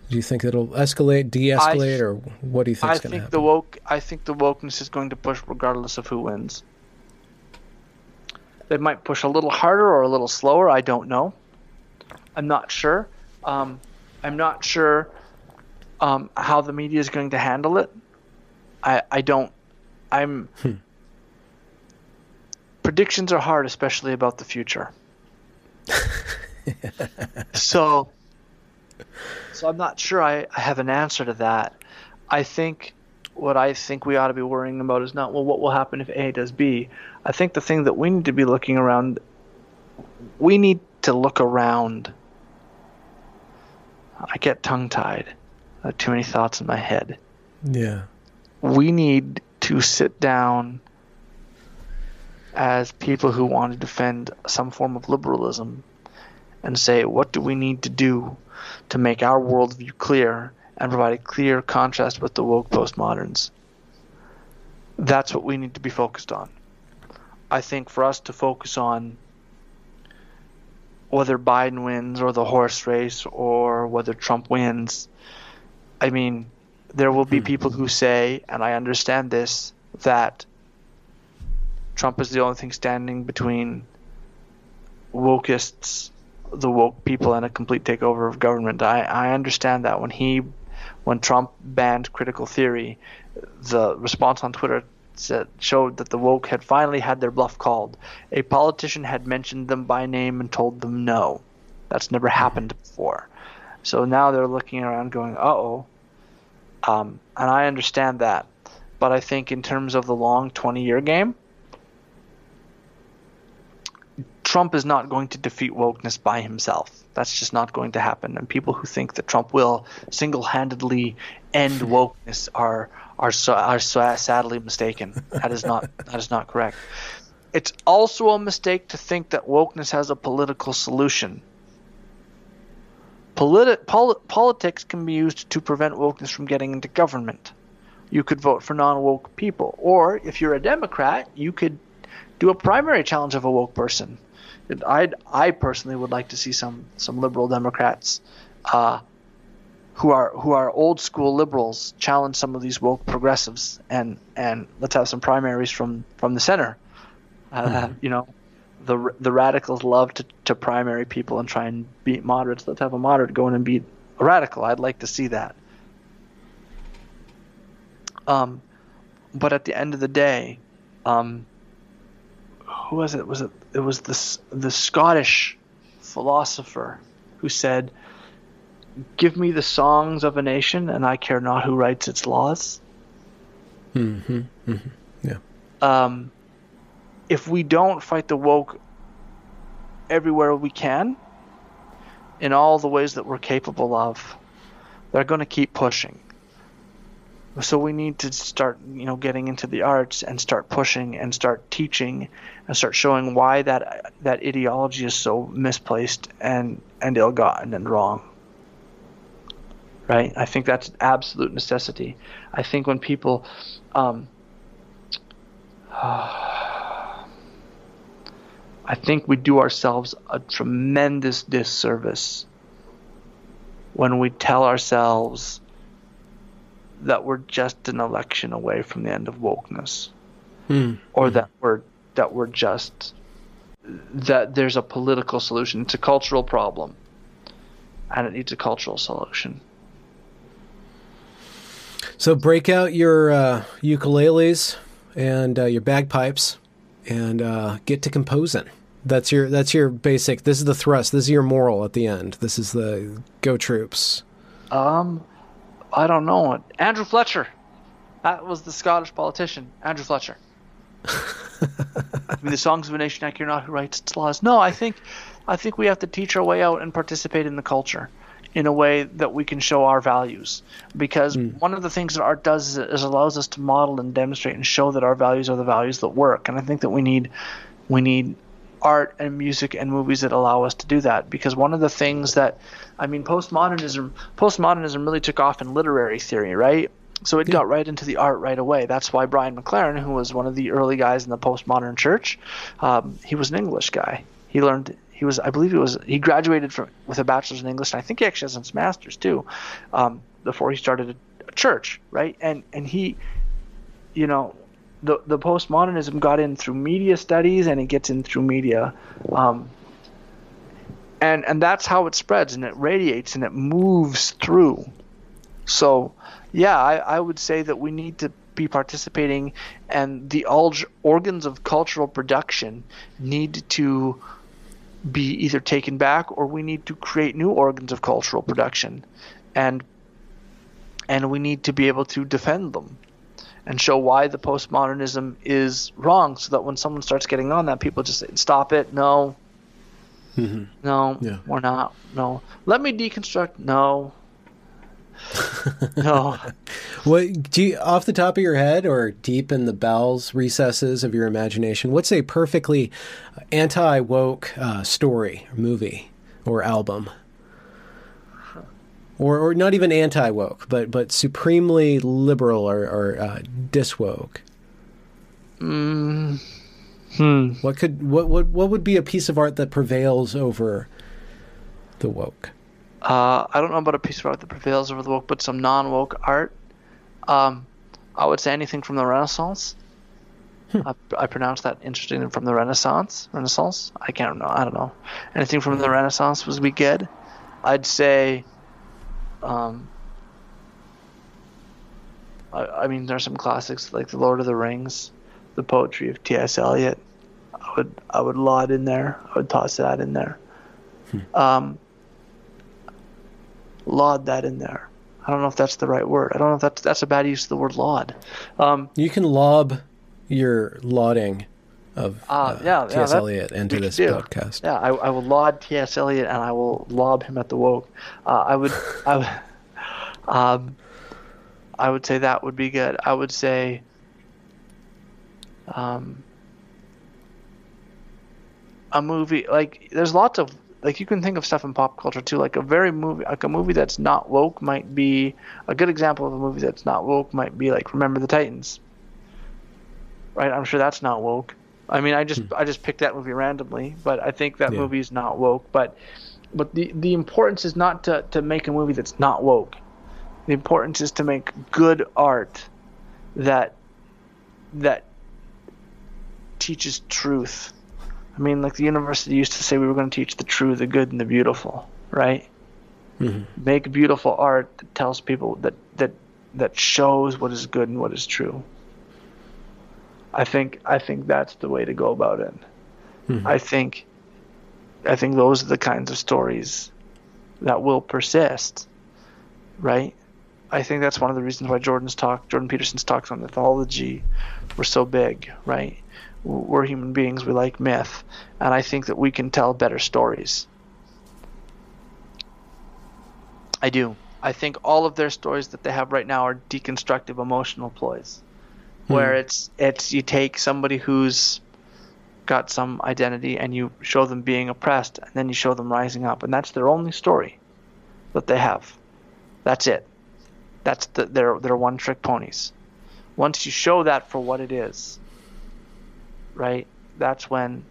Do you think it'll escalate, de-escalate, I, or what do you think? I think happen? the woke. I think the wokeness is going to push regardless of who wins. They might push a little harder or a little slower. I don't know. I'm not sure. Um, I'm not sure um, how the media is going to handle it. I I don't. I'm. Hmm. Predictions are hard, especially about the future. so, so I'm not sure I, I have an answer to that. I think what I think we ought to be worrying about is not well what will happen if A does B. I think the thing that we need to be looking around we need to look around. I get tongue tied. too many thoughts in my head. Yeah we need to sit down as people who want to defend some form of liberalism and say, what do we need to do to make our worldview clear and provide a clear contrast with the woke postmoderns? That's what we need to be focused on. I think for us to focus on whether Biden wins or the horse race or whether Trump wins, I mean, there will be hmm. people who say, and I understand this, that Trump is the only thing standing between wokeists, the woke people, and a complete takeover of government. I, I understand that when he, when Trump banned critical theory, the response on Twitter said, showed that the woke had finally had their bluff called. A politician had mentioned them by name and told them no. That's never happened before. So now they're looking around going, uh oh, um, and I understand that. But I think in terms of the long 20 year game, Trump is not going to defeat wokeness by himself. That's just not going to happen. And people who think that Trump will single-handedly end wokeness are are so, are so sadly mistaken. That is not that is not correct. It's also a mistake to think that wokeness has a political solution. Politi- pol- politics can be used to prevent wokeness from getting into government. You could vote for non-woke people, or if you're a Democrat, you could do a primary challenge of a woke person. I I personally would like to see some some liberal Democrats uh, who are who are old school liberals challenge some of these woke progressives and and let's have some primaries from from the center. Uh, mm-hmm. You know, the the radicals love to, to primary people and try and beat moderates. Let's have a moderate go in and beat a radical. I'd like to see that. Um, but at the end of the day, um, who was it? Was it it was this the Scottish philosopher who said, "Give me the songs of a nation, and I care not who writes its laws." Mm-hmm. mm-hmm. Yeah. Um, if we don't fight the woke everywhere we can, in all the ways that we're capable of, they're going to keep pushing. So we need to start you know getting into the arts and start pushing and start teaching and start showing why that that ideology is so misplaced and and ill-gotten and wrong. Right? I think that's an absolute necessity. I think when people um, I think we do ourselves a tremendous disservice when we tell ourselves that we're just an election away from the end of wokeness, mm. or that we're that we're just that there's a political solution. It's a cultural problem, and it needs a cultural solution. So break out your uh, ukuleles and uh, your bagpipes, and uh, get to composing. That's your that's your basic. This is the thrust. This is your moral at the end. This is the go troops. Um, I don't know. Andrew Fletcher. That was the Scottish politician, Andrew Fletcher. I mean, the songs of a nation I care not who writes its laws. No, I think, I think we have to teach our way out and participate in the culture in a way that we can show our values. Because mm. one of the things that art does is, is allows us to model and demonstrate and show that our values are the values that work. And I think that we need, we need art and music and movies that allow us to do that. Because one of the things that, I mean, postmodernism, postmodernism really took off in literary theory, right? So it yeah. got right into the art right away. That's why Brian McLaren, who was one of the early guys in the postmodern church, um, he was an English guy. He learned he was I believe he was he graduated from with a bachelor's in English. And I think he actually has his master's too, um, before he started a, a church, right? And and he, you know, the the postmodernism got in through media studies and it gets in through media um, and and that's how it spreads and it radiates and it moves through. So yeah I, I would say that we need to be participating and the organs of cultural production need to be either taken back or we need to create new organs of cultural production and and we need to be able to defend them and show why the postmodernism is wrong so that when someone starts getting on that people just say, stop it no. Mm-hmm. no yeah. we're not no. Let me deconstruct no. No. What do you off the top of your head or deep in the bowels recesses of your imagination what's a perfectly anti-woke uh, story movie or album or, or not even anti woke, but but supremely liberal or, or uh, diswoke. Mm. Hmm. What could what, what what would be a piece of art that prevails over the woke? Uh, I don't know about a piece of art that prevails over the woke, but some non-woke art. Um, I would say anything from the Renaissance. Hmm. I, I pronounce that interesting from the Renaissance. Renaissance. I can't know. I don't know. Anything from the Renaissance would be good. I'd say um, I, I mean, there's some classics like The Lord of the Rings, the poetry of T.S. Eliot. I would I would laud in there. I would toss that in there. Hmm. Um, laud that in there. I don't know if that's the right word. I don't know if that's that's a bad use of the word laud. Um, you can lob your lauding of Uh, uh, yeah, yeah, T.S. that Eliot into this do. podcast. Yeah, I, I will laud T.S. Eliot and I will lob him at the woke. Uh, I would, I would, um, I would say that would be good. I would say, um, a movie like there's lots of like you can think of stuff in pop culture too. Like a very movie, like a movie that's not woke might be a good example of a movie that's not woke might be like Remember the Titans. Right, I'm sure that's not woke. I mean, I just I just picked that movie randomly, but I think that Yeah. movie is not woke. But but the the importance is not to to make a movie that's not woke. The importance is to make good art that that teaches truth. I mean, like the university used to say, we were going to teach the true, the good, and the beautiful, right? Mm-hmm. Make beautiful art that tells people that that that shows what is good and what is true. I think I think that's the way to go about it. Hmm. I think I think those are the kinds of stories that will persist, right? I think that's one of the reasons why Jordan's talk, Jordan Peterson's talks on mythology, were so big, right? We're human beings. We like myth, and I think that we can tell better stories. I do. I think all of their stories that they have right now are deconstructive emotional ploys, where it's it's you take somebody who's got some identity and you show them being oppressed, and then you show them rising up, and that's their only story that they have. That's it. That's the, their their one trick ponies. Once you show that for what it is, right? That's when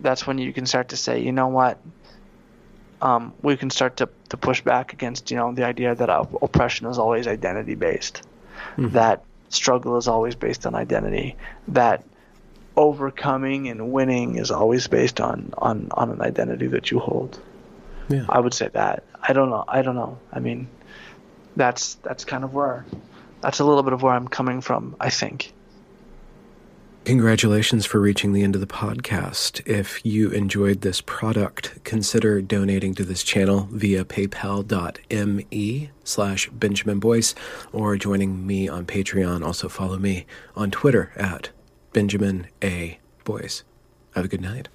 that's when you can start to say, you know what? Um, we can start to, to push back against you know the idea that oppression is always identity based, that struggle is always based on identity, that overcoming and winning is always based on on, on an identity that you hold. Yeah. I would say that. I don't know. I don't know. I mean, that's that's kind of where that's a little bit of where I'm coming from. I think. Congratulations for reaching the end of the podcast. If you enjoyed this product, consider donating to this channel via paypal.me slash Benjamin Boyce or joining me on Patreon. Also follow me on Twitter at Benjamin A. Boyce. Have a good night.